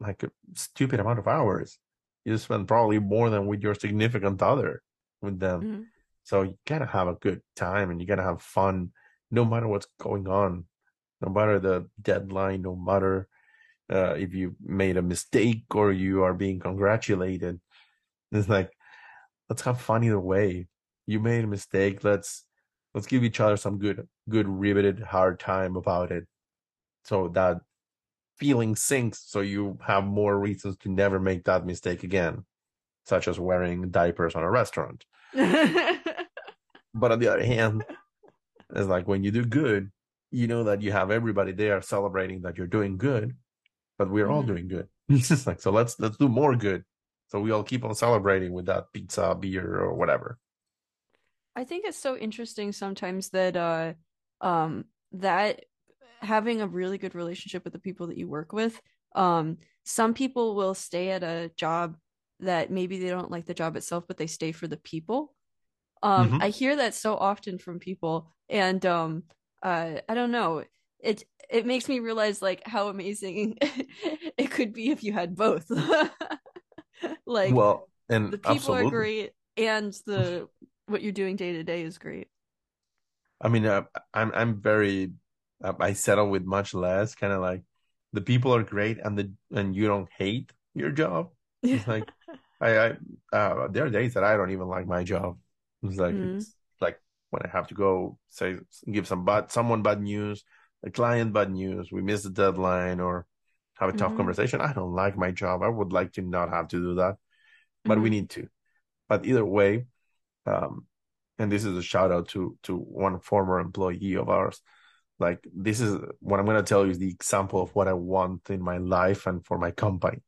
like a stupid amount of hours. You spend probably more than with your significant other with them. Mm-hmm. So you gotta have a good time and you gotta have fun no matter what's going on, no matter the deadline, no matter uh, if you made a mistake or you are being congratulated. It's like let's have fun either way. You made a mistake. Let's let's give each other some good good riveted hard time about it, so that feeling sinks. So you have more reasons to never make that mistake again, such as wearing diapers on a restaurant. but on the other hand, it's like when you do good, you know that you have everybody there celebrating that you're doing good, but we're mm-hmm. all doing good. It's just like so let's let's do more good. So we all keep on celebrating with that pizza, beer, or whatever. I think it's so interesting sometimes that uh um that having a really good relationship with the people that you work with um some people will stay at a job that maybe they don't like the job itself but they stay for the people um mm-hmm. i hear that so often from people and um uh i don't know. It it makes me realize like how amazing it could be if you had both. Like well and the people absolutely. are great and the what you're doing day to day is great. I mean uh, i'm i'm very uh, i settle with much less kind of like the people are great and the and you don't hate your job. It's like i i uh, there are days that i don't even like my job it's like mm-hmm. it's like when i have to go say give some bad someone bad news a client bad news we miss the deadline or have a tough mm-hmm. conversation i don't like my job i would like to not have to do that but mm-hmm. we need to but either way um, and this is a shout out to to one former employee of ours like this is what i'm going to tell you is the example of what i want in my life and for my company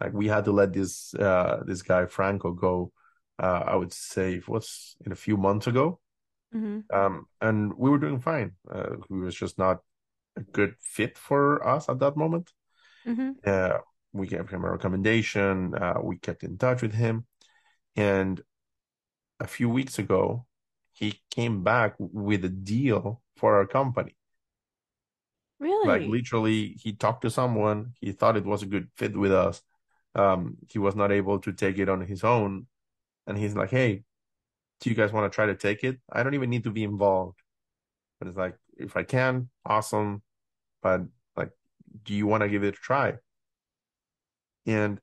like we had to let this uh this guy franco go uh i would say it was in a few months ago mm-hmm. um and we were doing fine uh, he was just not a good fit for us at that moment mm-hmm. uh we gave him a recommendation uh we kept in touch with him and a few weeks ago, he came back with a deal for our company. Really? Like literally, he talked to someone. He thought it was a good fit with us. Um, he was not able to take it on his own, and he's like, "Hey, do you guys want to try to take it? I don't even need to be involved." But it's like, if I can, awesome. But like, do you want to give it a try? And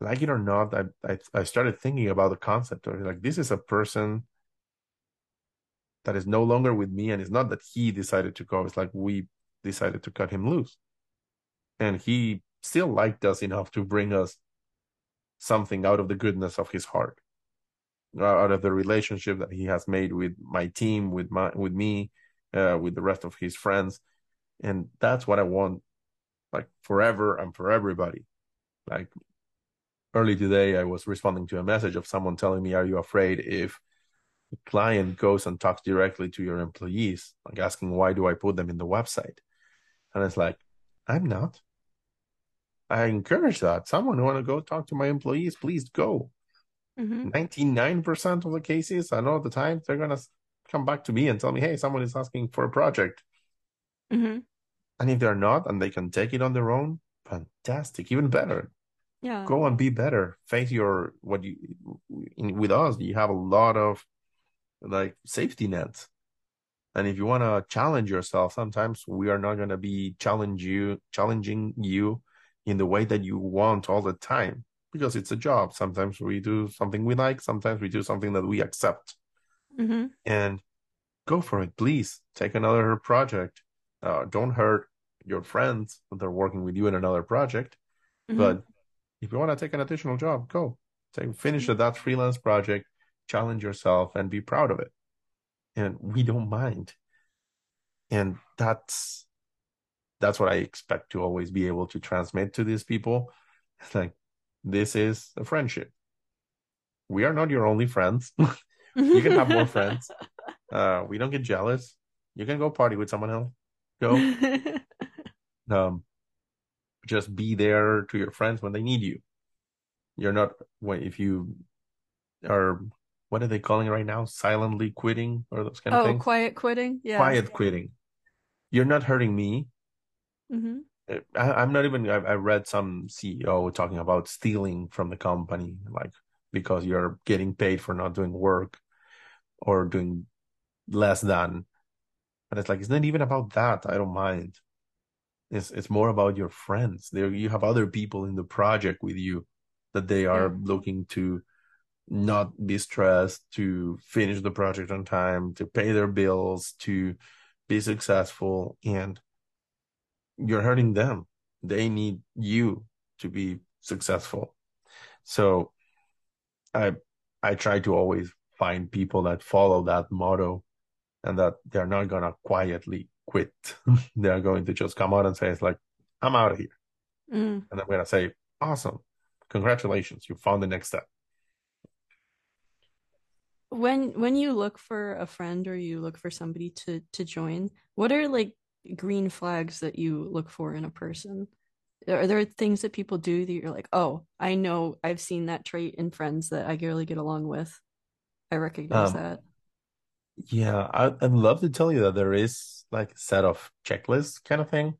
like it or not, I, I, I started thinking about the concept of like this is a person that is no longer with me, and it's not that he decided to go. It's like we decided to cut him loose, and he still liked us enough to bring us something out of the goodness of his heart, uh, out of the relationship that he has made with my team, with my with me, uh, with the rest of his friends, and that's what I want, like forever and for everybody. Like early today, I was responding to a message of someone telling me, Are you afraid if the client goes and talks directly to your employees, like asking, Why do I put them in the website? And it's like, I'm not. I encourage that. Someone who want to go talk to my employees, please go. Mm-hmm. 99% of the cases, I know at the time, they're going to come back to me and tell me, hey, someone is asking for a project. Mm-hmm. And if they're not and they can take it on their own, fantastic, even better. Yeah. Go and be better. Face your, what you, in, with us, you have a lot of like safety nets. And if you want to challenge yourself, sometimes we are not going to be challenge you, challenging you in the way that you want all the time because it's a job. Sometimes we do something we like, sometimes we do something that we accept. Mm-hmm. And go for it, please. Take another project. Uh, don't hurt your friends that are working with you in another project. Mm-hmm. But if you want to take an additional job, go. Take finish mm-hmm. that freelance project, challenge yourself, and be proud of it. And we don't mind. And that's that's what I expect to always be able to transmit to these people. It's like this is a friendship. We are not your only friends. you can have more friends. Uh, we don't get jealous. You can go party with someone else. Go. um, just be there to your friends when they need you. You're not when if you are what are they calling it right now? Silently quitting or those kind oh, of things. Oh, quiet quitting. Yeah. Quiet quitting. You're not hurting me. Mm-hmm. I, am not even. I, I read some CEO talking about stealing from the company, like because you're getting paid for not doing work or doing less than. And it's like it's not even about that. I don't mind. It's it's more about your friends. There you have other people in the project with you that they are yeah. looking to not be stressed, to finish the project on time, to pay their bills, to be successful, and you're hurting them. They need you to be successful. So I I try to always find people that follow that motto and that they're not gonna quietly quit. they're going to just come out and say it's like, I'm out of here. Mm. And I'm gonna say, Awesome. Congratulations, you found the next step. When when you look for a friend or you look for somebody to to join, what are like green flags that you look for in a person? Are there things that people do that you're like, oh, I know I've seen that trait in friends that I really get along with? I recognize um, that. Yeah, I, I'd love to tell you that there is like a set of checklists kind of thing,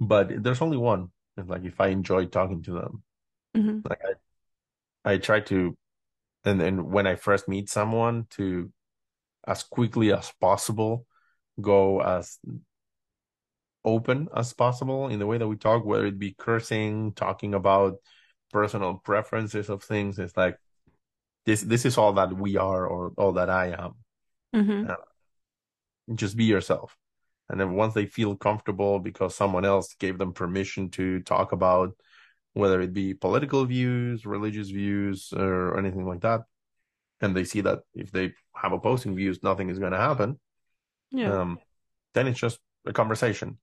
but there's only one. And like if I enjoy talking to them, mm-hmm. like I, I try to, and then when I first meet someone, to as quickly as possible go as open as possible in the way that we talk, whether it be cursing, talking about personal preferences of things. It's like this this is all that we are or all that I am. Mm-hmm. Uh, just be yourself. And then once they feel comfortable because someone else gave them permission to talk about whether it be political views, religious views, or anything like that, and they see that if they have opposing views, nothing is going to happen. Yeah. Um, then it's just a conversation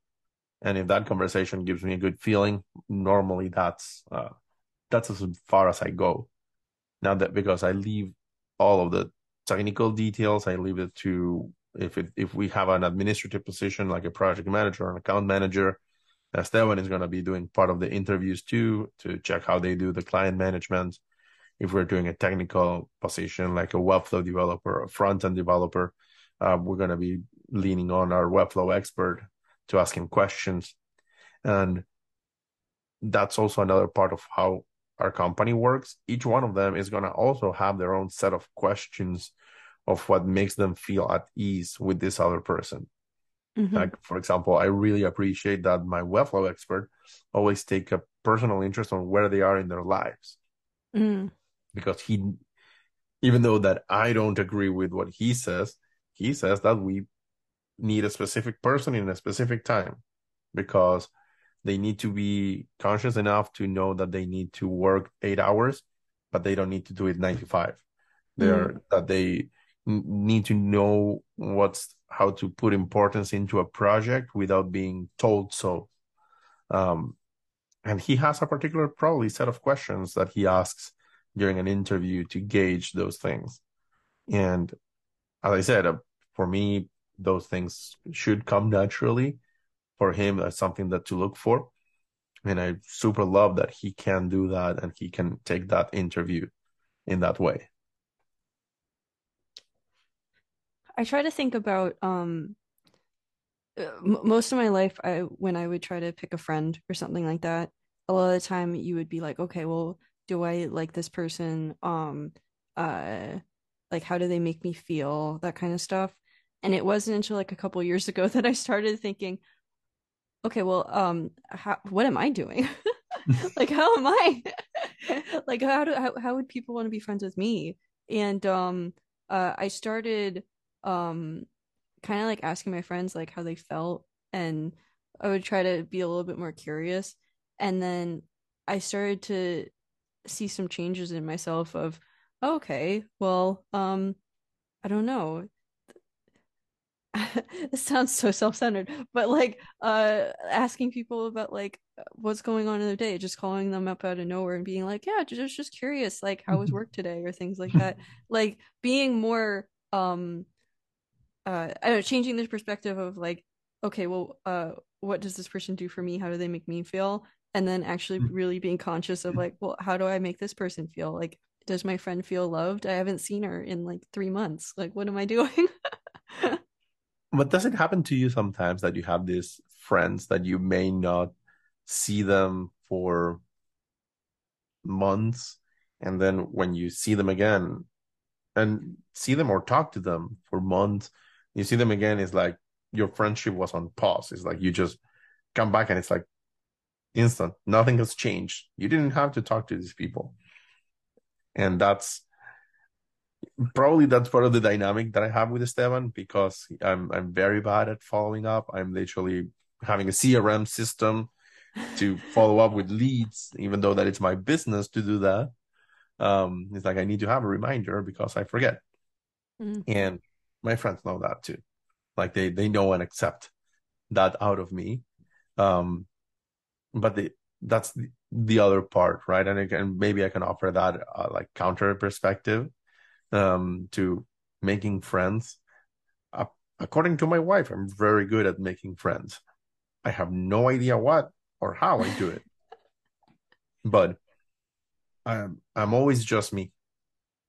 and if that conversation gives me a good feeling normally that's uh, that's as far as i go now that because i leave all of the technical details i leave it to if it, if we have an administrative position like a project manager or an account manager Esteban is going to be doing part of the interviews too to check how they do the client management. If we're doing a technical position like a Webflow developer, a front end developer, uh, we're going to be leaning on our Webflow expert to ask him questions. And that's also another part of how our company works. Each one of them is going to also have their own set of questions of what makes them feel at ease with this other person. Mm-hmm. Like, for example, I really appreciate that my Webflow expert always take a personal interest on where they are in their lives. Mm. Because he, even though that I don't agree with what he says, he says that we need a specific person in a specific time because they need to be conscious enough to know that they need to work eight hours, but they don't need to do it nine to five. They're mm. that they need to know what's how to put importance into a project without being told so. Um, and he has a particular probably set of questions that he asks during an interview to gauge those things. And as I said, uh, for me, those things should come naturally. For him, that's something that to look for. and I super love that he can do that and he can take that interview in that way. I try to think about um most of my life I when I would try to pick a friend or something like that, a lot of the time you would be like, okay, well, do I like this person? Um uh like how do they make me feel? That kind of stuff. And it wasn't until like a couple years ago that I started thinking, okay, well, um, how, what am I doing? like, how am I? like, how do how, how would people want to be friends with me? And um, uh, I started um, kind of like asking my friends like how they felt, and I would try to be a little bit more curious. And then I started to see some changes in myself of, okay, well, um, I don't know it sounds so self-centered but like uh asking people about like what's going on in their day just calling them up out of nowhere and being like yeah just just curious like how was work today? or things like that. Like being more um uh I don't know changing the perspective of like okay well uh what does this person do for me? How do they make me feel? and then actually hmm. really being conscious of like well how do I make this person feel? Like does my friend feel loved? I haven't seen her in like 3 months. Like what am I doing but does it happen to you sometimes that you have these friends that you may not see them for months and then when you see them again and see them or talk to them for months you see them again it's like your friendship was on pause. It's like you just come back and it's like instant. Nothing has changed. You didn't have to talk to these people. And that's probably that's part of the dynamic that I have with Esteban because I'm I'm very bad at following up. I'm literally having a CRM system to follow up with leads, even though that it's my business to do that. Um, it's like I need to have a reminder because I forget. Mm-hmm. And my friends know that too. Like they they know and accept that out of me. Um, but the that's the, the other part, right? And again, maybe I can offer that uh, like counter perspective um, to making friends. Uh, according to my wife, I'm very good at making friends. I have no idea what or how I do it, but I'm I'm always just me.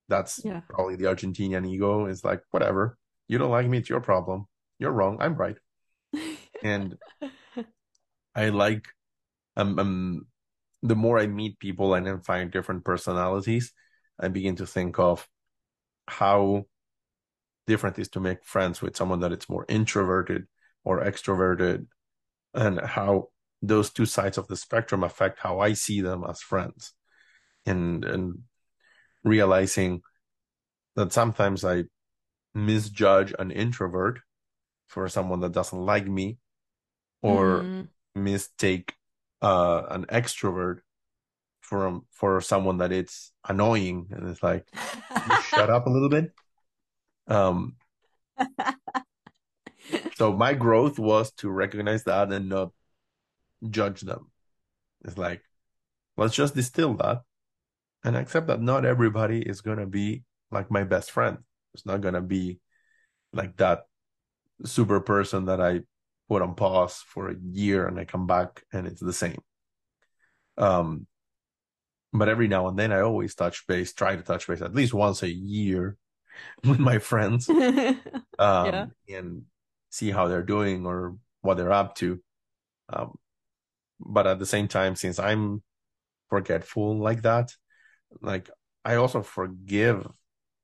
That's yeah. probably the Argentinian ego. Is like whatever you don't like me, it's your problem. You're wrong. I'm right. and I like um, um the more I meet people and then find different personalities, I begin to think of how different it is to make friends with someone that it's more introverted or extroverted and how those two sides of the spectrum affect how I see them as friends and and realizing that sometimes I misjudge an introvert for someone that doesn't like me or mm. mistake uh, an extrovert for for someone that it's annoying and it's like shut up a little bit. Um so my growth was to recognize that and not judge them. It's like let's just distill that and accept that not everybody is going to be like my best friend. It's not going to be like that super person that i put on pause for a year and i come back and it's the same. Um but every now and then I always touch base, try to touch base at least once a year with my friends um, yeah. and see how they're doing or what they're up to. Um, but at the same time, since I'm forgetful like that, like I also forgive,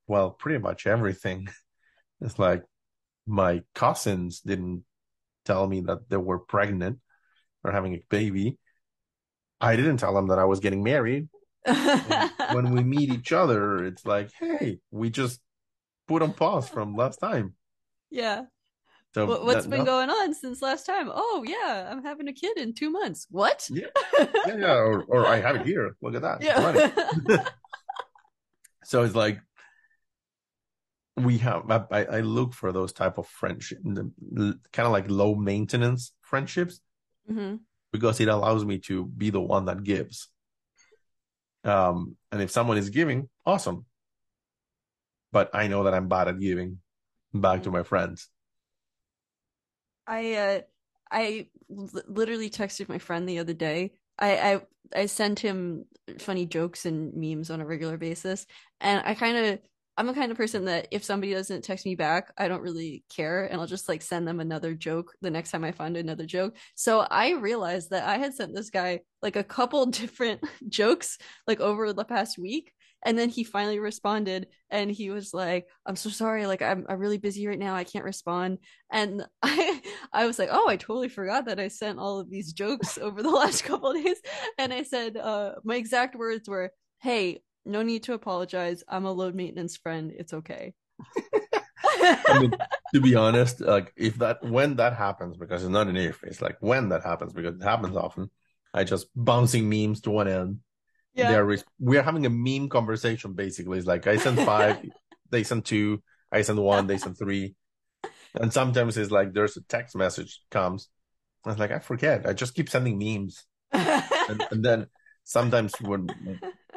well, pretty much everything. It's like my cousins didn't tell me that they were pregnant or having a baby. I didn't tell them that I was getting married when we meet each other, it's like, hey, we just put on pause from last time. Yeah. So what, has been going on since last time? Oh yeah, I'm having a kid in two months. What? Yeah, yeah, yeah. Or, or I have it here. Look at that. Yeah. so it's like we have. I, I look for those type of friendship, kind of like low maintenance friendships, mm-hmm. because it allows me to be the one that gives. Um, and if someone is giving, awesome. But I know that I'm bad at giving back to my friends. I uh, I literally texted my friend the other day I I I send him funny jokes and memes on a regular basis, and I kind of I'm the kind of person that if somebody doesn't text me back, I don't really care and I'll just like send them another joke the next time I find another joke. So I realized that I had sent this guy like a couple different jokes like over the past week. And then he finally responded and he was like, I'm so sorry. Like, I'm, I'm really busy right now. I can't respond. And I, I was like, oh, I totally forgot that I sent all of these jokes over the last couple days. And I said, uh, my exact words were, hey, no need to apologize. I'm a load maintenance friend. It's okay. I mean, to be honest, like if that when that happens, because it's not an if, it's like when that happens because it happens often. I just bouncing memes to one end. Yeah. They're we're having a meme conversation basically. It's like I send five, they send two, I send one, they send three. And sometimes it's like there's a text message comes. I was like, I forget. I just keep sending memes. and, and then sometimes when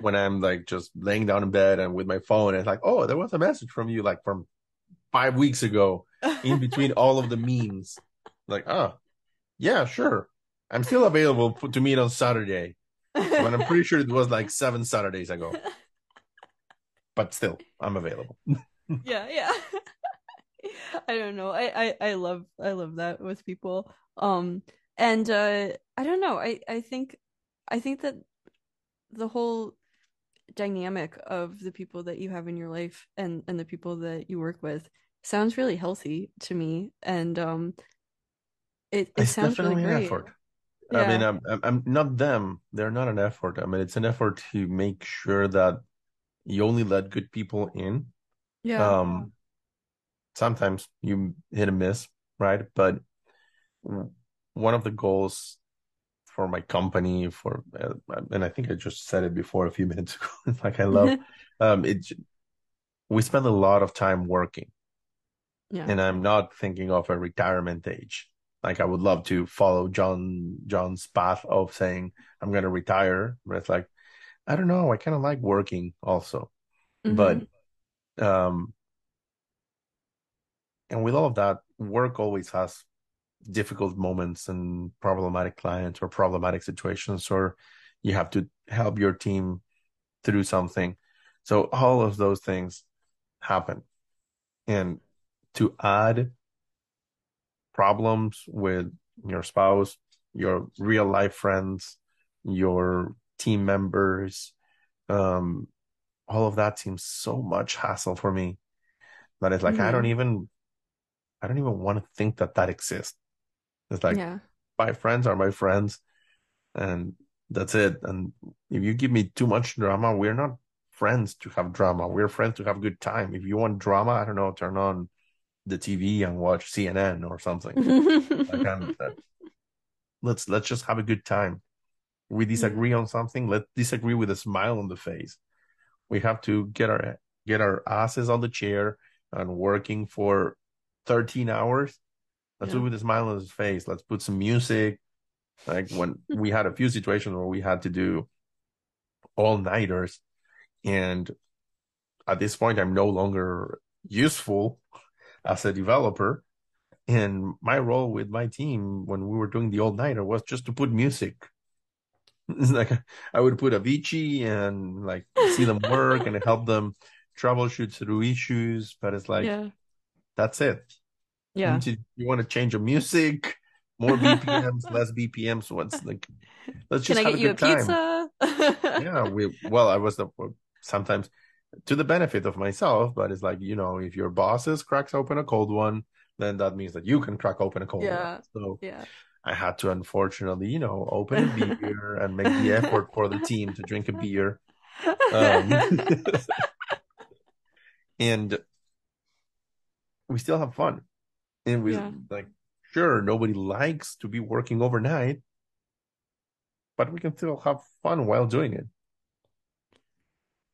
when I'm like just laying down in bed and with my phone, it's like, oh, there was a message from you like from five weeks ago in between all of the memes. Like, oh, yeah, sure. I'm still available for, to meet on Saturday. But I'm pretty sure it was like seven Saturdays ago. But still, I'm available. yeah, yeah. I don't know. I, I I love I love that with people. Um and uh I don't know. I I think I think that the whole dynamic of the people that you have in your life and and the people that you work with sounds really healthy to me. And um it, it it's sounds definitely really great. effort. Yeah. i mean I'm, I'm not them. They're not an effort. I mean it's an effort to make sure that you only let good people in. Yeah. Um sometimes you hit a miss right? But one of the goals for my company for uh, and i think i just said it before a few minutes ago like i love um it we spend a lot of time working. Yeah. And i'm not thinking of a retirement age. Like i would love to follow john john's path of saying i'm going to retire but it's like i don't know i kind of like working also. Mm-hmm. but um and with all of that work always has difficult moments and problematic clients or problematic situations or you have to help your team through something so all of those things happen and to add problems with your spouse your real life friends your team members um all of that seems so much hassle for me that it's like mm-hmm. i don't mm-hmm. even i don't even want to think that that exists it's like yeah. my friends are my friends, and that's it. And if you give me too much drama, we're not friends to have drama. We're friends to have a good time. If you want drama, I don't know, turn on the TV and watch CNN or something. like let's let's just have a good time. We mm. disagree on something. Let's disagree with a smile on the face. We have to get our get our asses on the chair and working for 13 hours Let's yeah. do it with a smile on his face. Let's put some music. Like when we had a few situations where we had to do all nighters, and at this point, I'm no longer useful as a developer. And my role with my team when we were doing the all nighter was just to put music. It's like I would put Avicii and like see them work and help them troubleshoot through issues. But it's like, yeah. that's it. Yeah. You, you want to change your music, more BPMs, less BPMs. What's like, let's just Can I have get a you a pizza? yeah. We, well, I was the, sometimes to the benefit of myself, but it's like, you know, if your bosses cracks open a cold one, then that means that you can crack open a cold yeah. one. So yeah. I had to unfortunately, you know, open a beer and make the effort for the team to drink a beer. Um, and we still have fun. And we yeah. like, sure, nobody likes to be working overnight, but we can still have fun while doing it.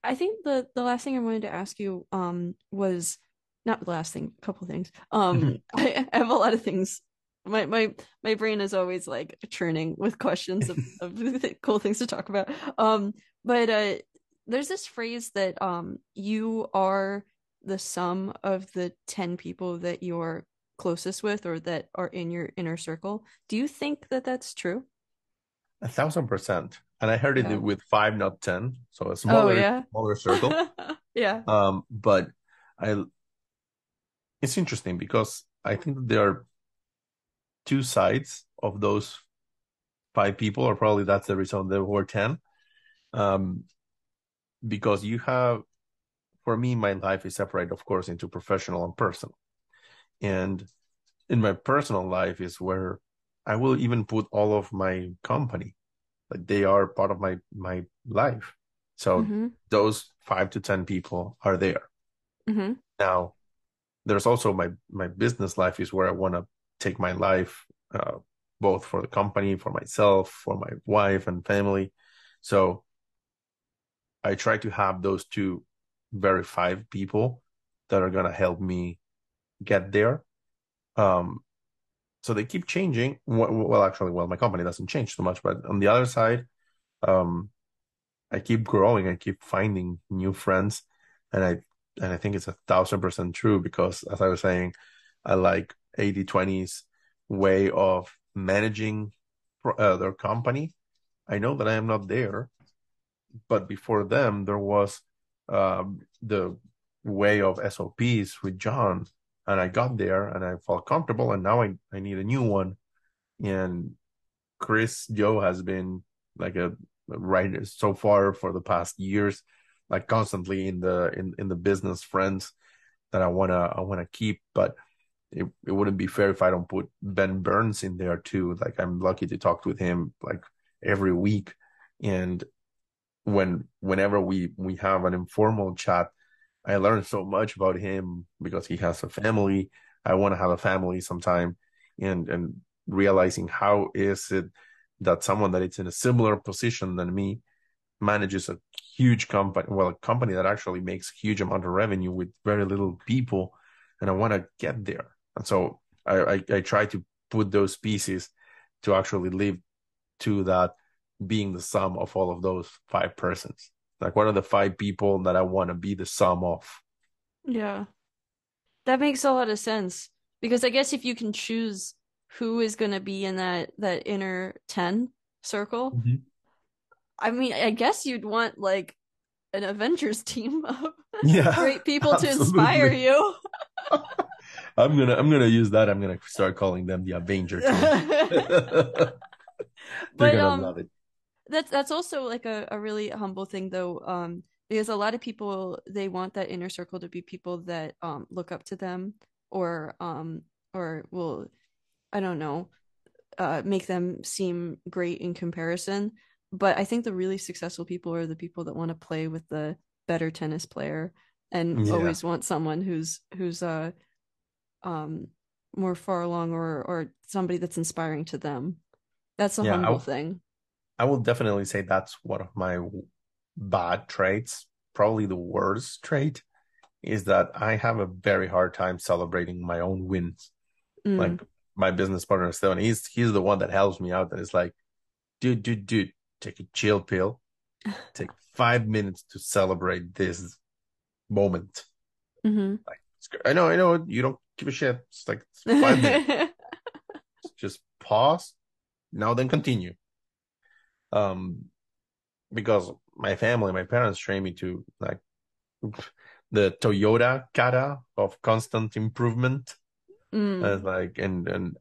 I think the the last thing I wanted to ask you um was not the last thing, a couple things. Um I, I have a lot of things my my my brain is always like churning with questions of, of cool things to talk about. Um, but uh, there's this phrase that um you are the sum of the ten people that you're closest with or that are in your inner circle. Do you think that that's true? A thousand percent. And I heard yeah. it with five, not ten. So a smaller, oh, yeah? smaller circle. yeah. Um, but I it's interesting because I think there are two sides of those five people, or probably that's the reason there were ten. Um, because you have, for me, my life is separated, of course, into professional and personal, and in my personal life is where I will even put all of my company, like they are part of my my life. So mm-hmm. those five to ten people are there. Mm-hmm. Now, there's also my my business life is where I want to take my life, uh, both for the company, for myself, for my wife and family. So I try to have those two very five people that are gonna help me get there. Um, so they keep changing. Well, actually, well, my company doesn't change too much, but on the other side, um, I keep growing. I keep finding new friends, and I and I think it's a thousand percent true because, as I was saying, I like 80 20s way of managing uh, their company. I know that I am not there, but before them, there was um, the way of SOPs with John, and I got there and I felt comfortable, and now I, I need a new one. And Chris Do has been like a writer so far for the past years like constantly in the in, in the business friends that I wanna I wanna keep, but it, it wouldn't be fair if I don't put Ben Burns in there too. Like I'm lucky to talk with him like every week. And when whenever we we have an informal chat, I learn so much about him because he has a family. I want to have a family sometime and and realizing how is it that someone that is in a similar position than me manages a huge company, well, a company that actually makes huge amount of revenue with very little people, and I want to get there. And so I, I, I try to put those pieces to actually live to that being the sum of all of those five persons. Like, what are the five people that I want to be the sum of? Yeah, that makes a lot of sense because I guess if you can choose who is going to be in that that inner ten circle, mm-hmm. I mean, I guess you'd want like an Avengers team of yeah, great people absolutely. to inspire you. I'm gonna I'm gonna use that. I'm gonna start calling them the Avenger team. They're but, gonna um, love it. That's that's also like a, a really humble thing though, um, because a lot of people they want that inner circle to be people that um look up to them or um or will I don't know uh make them seem great in comparison but I think the really successful people are the people that want to play with the better tennis player and yeah. always want someone who's who's uh um more far along or or somebody that's inspiring to them. That's a yeah, humble thing. I will definitely say that's one of my bad traits, probably the worst trait is that I have a very hard time celebrating my own wins. Mm. Like my business partner Stefan, he's he's the one that helps me out and it's like, dude, dude, dude, take a chill pill, take five minutes to celebrate this moment. Mm-hmm. Like, I know, I know, you don't give a shit. It's like five minutes. Just pause. Now then continue. Um, because my family, my parents trained me to like the Toyota kata of constant improvement. Mm. And like, and, and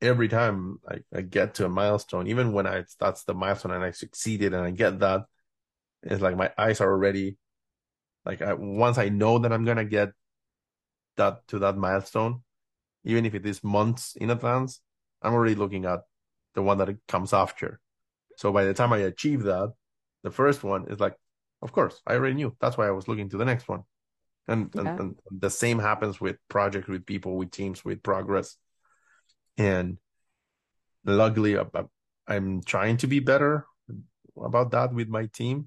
every time I, I get to a milestone, even when I that's the milestone and I succeeded and I get that, it's like my eyes are already like I, once I know that I'm gonna get that to that milestone, even if it is months in advance, I'm already looking at the one that comes after. So by the time I achieve that, the first one is like, of course, I already knew. That's why I was looking to the next one. And, yeah. and, and the same happens with projects, with people, with teams, with progress and luckily i'm trying to be better about that with my team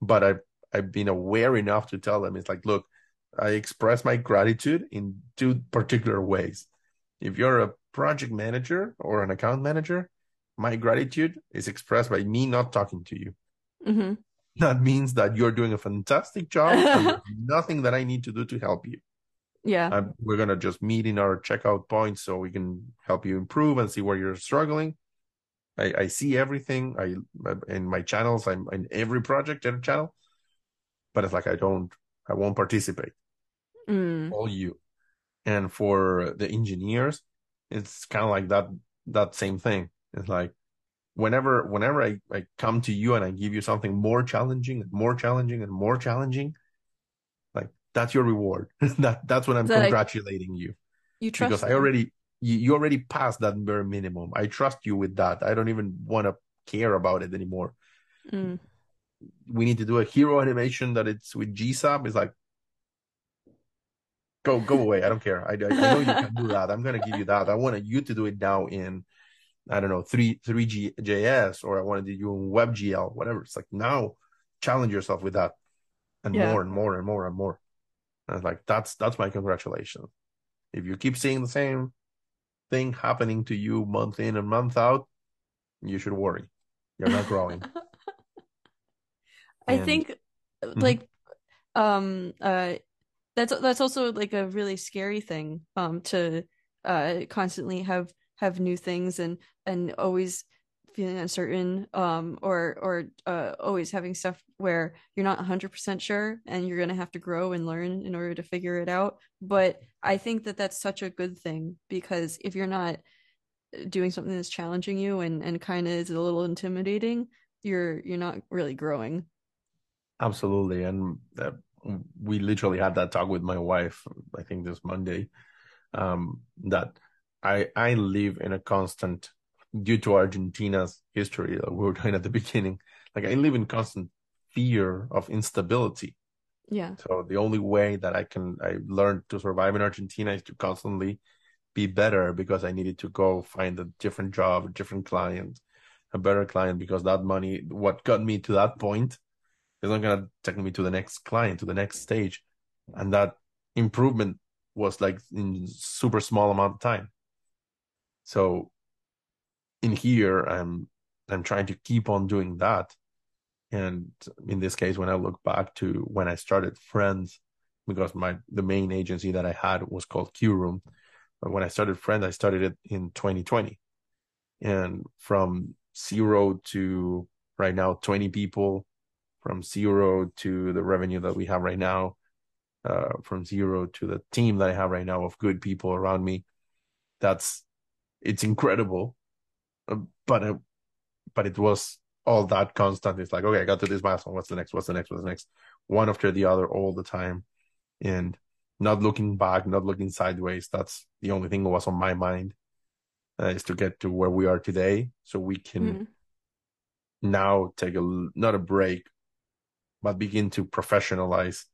but i've i've been aware enough to tell them it's like look i express my gratitude in two particular ways if you're a project manager or an account manager my gratitude is expressed by me not talking to you mm-hmm. that means that you're doing a fantastic job and nothing that i need to do to help you yeah. Um, we're going to just meet in our checkout point so we can help you improve and see where you're struggling. I, I see everything. I in my channels. I'm in every project in channel, but it's like I don't. I won't participate. Mm. All you, and for the engineers, it's kind of like that. That same thing. It's like whenever whenever I, I come to you and I give you something more challenging and more challenging and more challenging, like that's your reward. that that's when I'm that congratulating I, you. You trust because them. I already you, you already passed that bare minimum. I trust you with that. I don't even want to care about it anymore. Mm. We need to do a hero animation that it's with GSAP. It's like go go away. I don't care. I, I, I know you can do that. I'm gonna give you that. I want you to do it now in I don't know three three G JS or I want to do WebGL, whatever. It's like now challenge yourself with that and yeah. more and more and more and more. And like that's that's my congratulations. If you keep seeing the same thing happening to you month in and month out, you should worry. You're not growing. I and, think mm-hmm. like um uh that's that's also like a really scary thing um to uh constantly have have new things and and always feeling uncertain um or or uh always having stuff where you're not 100% sure and you're going to have to grow and learn in order to figure it out. But i think that that's such a good thing because if you're not doing something that's challenging you and and kind of is a little intimidating you're you're not really growing. Absolutely. And uh, we literally had that talk with my wife i think this monday um that i i live in a constant due to argentina's history that we were doing at the beginning like i live in constant fear of instability. Yeah. So the only way that i can i learned to survive in argentina is to constantly be better because i needed to go find a different job a different client a better client because that money what got me to that point is not going to take me to the next client to the next stage. And that improvement was like in super small amount of time so in here i'm i'm trying to keep on doing that. And in this case when i look back to when i started Fri3nds because my the main agency that i had was called q room. But when i started Fri3nds i started it in 2020 and from zero to right now 20 people from zero to the revenue that we have right now uh, from zero to the team that i have right now of good people around me that's it's incredible uh, but uh, but it was all that constant. It's like, okay, I got to this milestone. What's the next? What's the next? What's the next? One after the other all the time. And not looking back, not looking sideways. That's the only thing that was on my mind uh, is to get to where we are today so we can mm-hmm. now take a, not a break, but begin to professionalize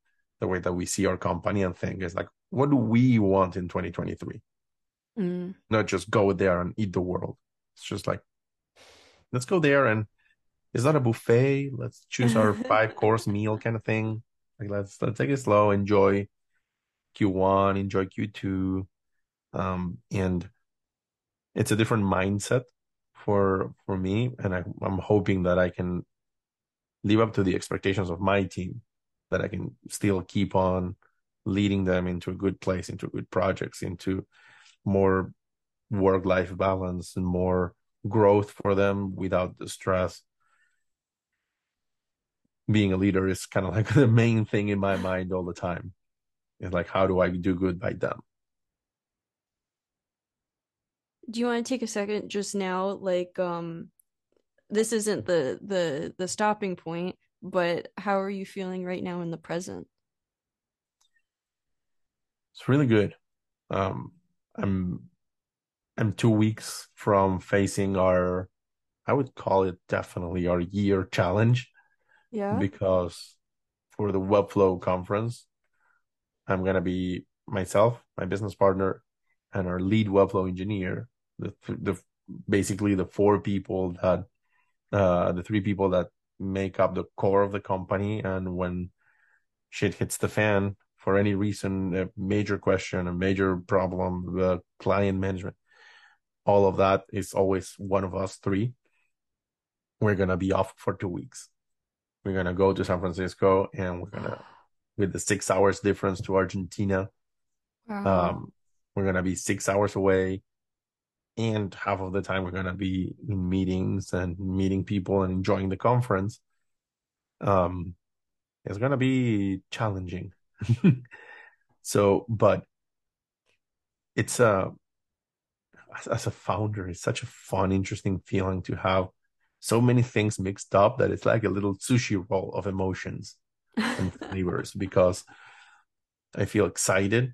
the way that we see our company and think is like, what do we want in 2023? Mm. Not just go there and eat the world. It's just like, let's go there and it's not a buffet. Let's choose our five course meal kind of thing. Like let's let's take it slow, enjoy Q1, enjoy Q2. Um, and it's a different mindset for for me. And I, I'm hoping that I can live up to the expectations of my team, that I can still keep on leading them into a good place, into good projects, into more work life balance and more growth for them without the stress being a leader is kind of like the main thing in my mind all the time. It's like, how do I do good by them? Do you want to take a second just now? Like, um, this isn't the the the stopping point, but how are you feeling right now in the present? It's really good. Um, I'm I'm two weeks from facing our, I would call it definitely our year challenge. Yeah. Because for the Webflow conference, I'm going to be myself, my business partner, and our lead Webflow engineer. The, the basically the four people that, uh, the three people that make up the core of the company. And when shit hits the fan for any reason, a major question, a major problem, the client management, all of that is always one of us three. We're going to be off for two weeks. We're gonna go to San Francisco and we're gonna with the six hours difference to Argentina. Wow. Um, we're gonna be six hours away. and half of the time we're going to be in meetings and meeting people and enjoying the conference um it's going to be challenging so but it's a as a founder it's such a fun interesting feeling to have so many things mixed up that it's like a little sushi roll of emotions and flavors because i feel excited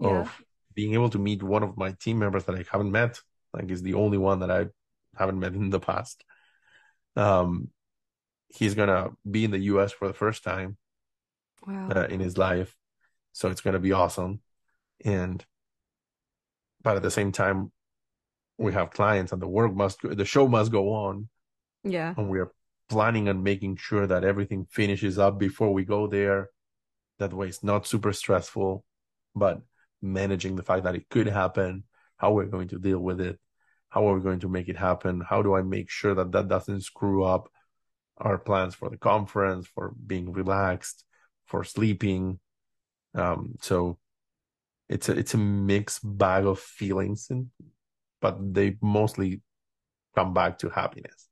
yeah. of being able to meet one of my team members that i haven't met like is the only one that I haven't met in the past. Um, he's gonna be in the U.S. for the first time wow. uh, in his life, so it's gonna be awesome. And but at the same time, we have clients, and the work must, the show must go on. Yeah, and we're planning on making sure that everything finishes up before we go there. That way, it's not super stressful, but managing the fact that it could happen, how we're going to deal with it, how are we going to make it happen? How do I make sure that that doesn't screw up our plans for the conference, for being relaxed, for sleeping? Um, so it's a it's a mixed bag of feelings, and but they mostly come back to happiness.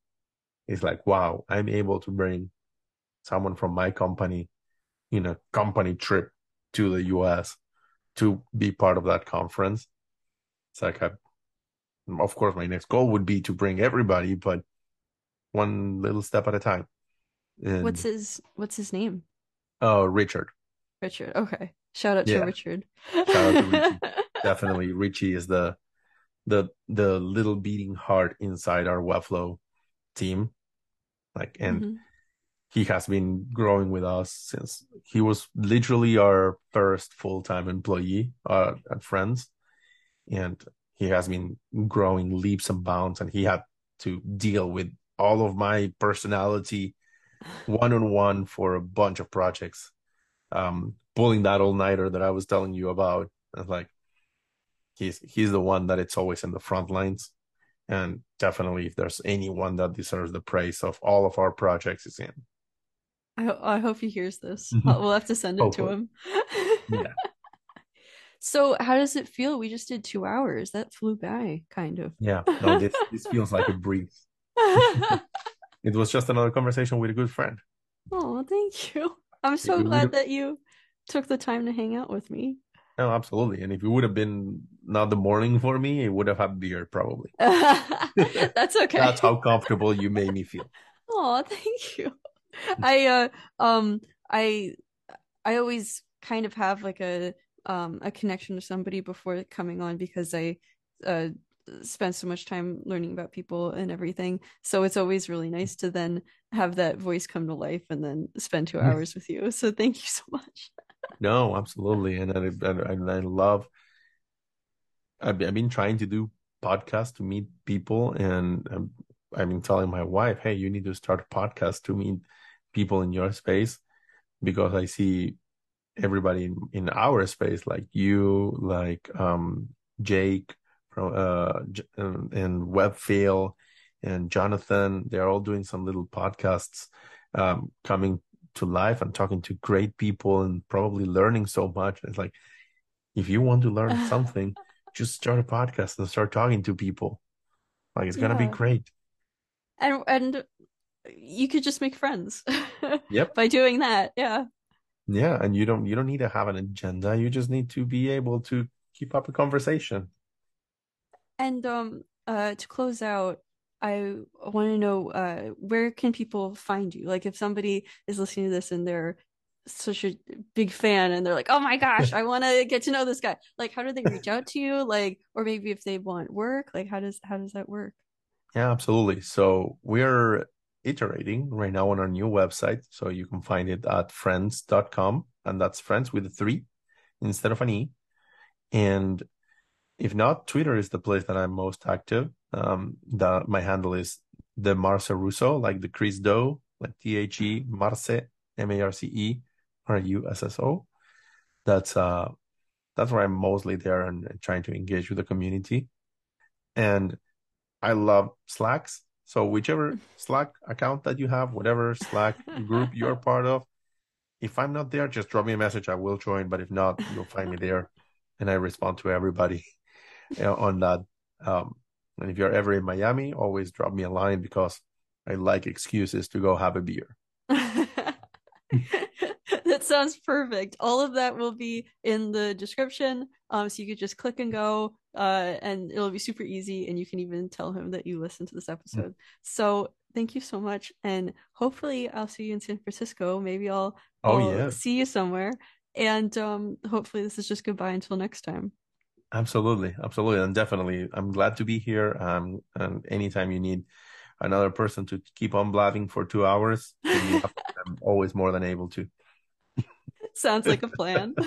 It's like, wow, I'm able to bring someone from my company in a company trip to the US to be part of that conference. It's like a of course, my next goal would be to bring everybody, but one little step at a time. And, what's his What's his name? Oh, Richard. Richard. Okay. Shout out yeah. to Richard. Shout out to Richie. Definitely, Richie is the the the little beating heart inside our Webflow team. Like, and mm-hmm. he has been growing with us since he was literally our first full time employee uh, at Fri3nds, and he has been growing leaps and bounds and he had to deal with all of my personality one on one for a bunch of projects um, pulling that all-nighter that i was telling you about it's like he's he's the one that it's always in the front lines and definitely if there's anyone that deserves the praise of all of our projects is him i, I hope he hears this we'll have to send it to him yeah so how does it feel? We just did two hours. That flew by, kind of. Yeah. No, this this feels like a breeze. it was just another conversation with a good friend. Oh, thank you. I'm so glad that you took the time to hang out with me. Oh, absolutely. And if it would have been not the morning for me, it would have had beer probably. That's okay. That's how comfortable you made me feel. Oh, thank you. I uh um I I always kind of have like a um, a connection to somebody before coming on because I uh, spent so much time learning about people and everything. So it's always really nice to then have that voice come to life and then spend two hours with you. So thank you so much. no, absolutely, and I, and I love. I've been, I've been trying to do podcasts to meet people, and I've been telling my wife, "Hey, you need to start a podcast to meet people in your space," because I see everybody in, in our space, like you, like um, Jake from uh, um, and Webfail and Jonathan, they're all doing some little podcasts, um, coming to life and talking to great people and probably learning so much. It's like, if you want to learn something, just start a podcast and start talking to people. Like it's gonna be great. And and you could just make friends. yep. By doing that, yeah yeah and you don't you don't need to have an agenda you just need to be able to keep up a conversation and um uh to close out i want to know uh where can people find you? Like if somebody is listening to this and they're such a big fan and they're like oh my gosh i want to get to know this guy. Like how do they reach out to you? Like or maybe if they want work like how does how does that work? Yeah absolutely. So we're iterating right now on our new website. So you can find it at fri3nds.com, and that's friends with a three instead of an E. And if not, Twitter is the place that I'm most active. Um, the, my handle is the Marce Russo, like the Chris Do, like T H E Marce, M A R C E R U S S O. That's uh, that's where I'm mostly there and, and trying to engage with the community. And I love Slacks. So whichever Slack account that you have, whatever Slack group you're part of, if I'm not there, just drop me a message. I will join. But if not, you'll find me there, and I respond to everybody on that. Um, And if you're ever in Miami, always drop me a line because I like excuses to go have a beer. that sounds perfect. All of that will be in the description. Um, so you could just click and go, uh, and it'll be super easy. And you can even tell him that you listened to this episode. Mm. So thank you so much, and hopefully I'll see you in San Francisco. Maybe I'll, oh I'll yeah see you somewhere. And um, hopefully this is just goodbye until next time. Absolutely, absolutely, and definitely, I'm glad to be here. Um, and anytime you need another person to keep on blabbing for two hours, I'm always more than able to. Sounds like a plan.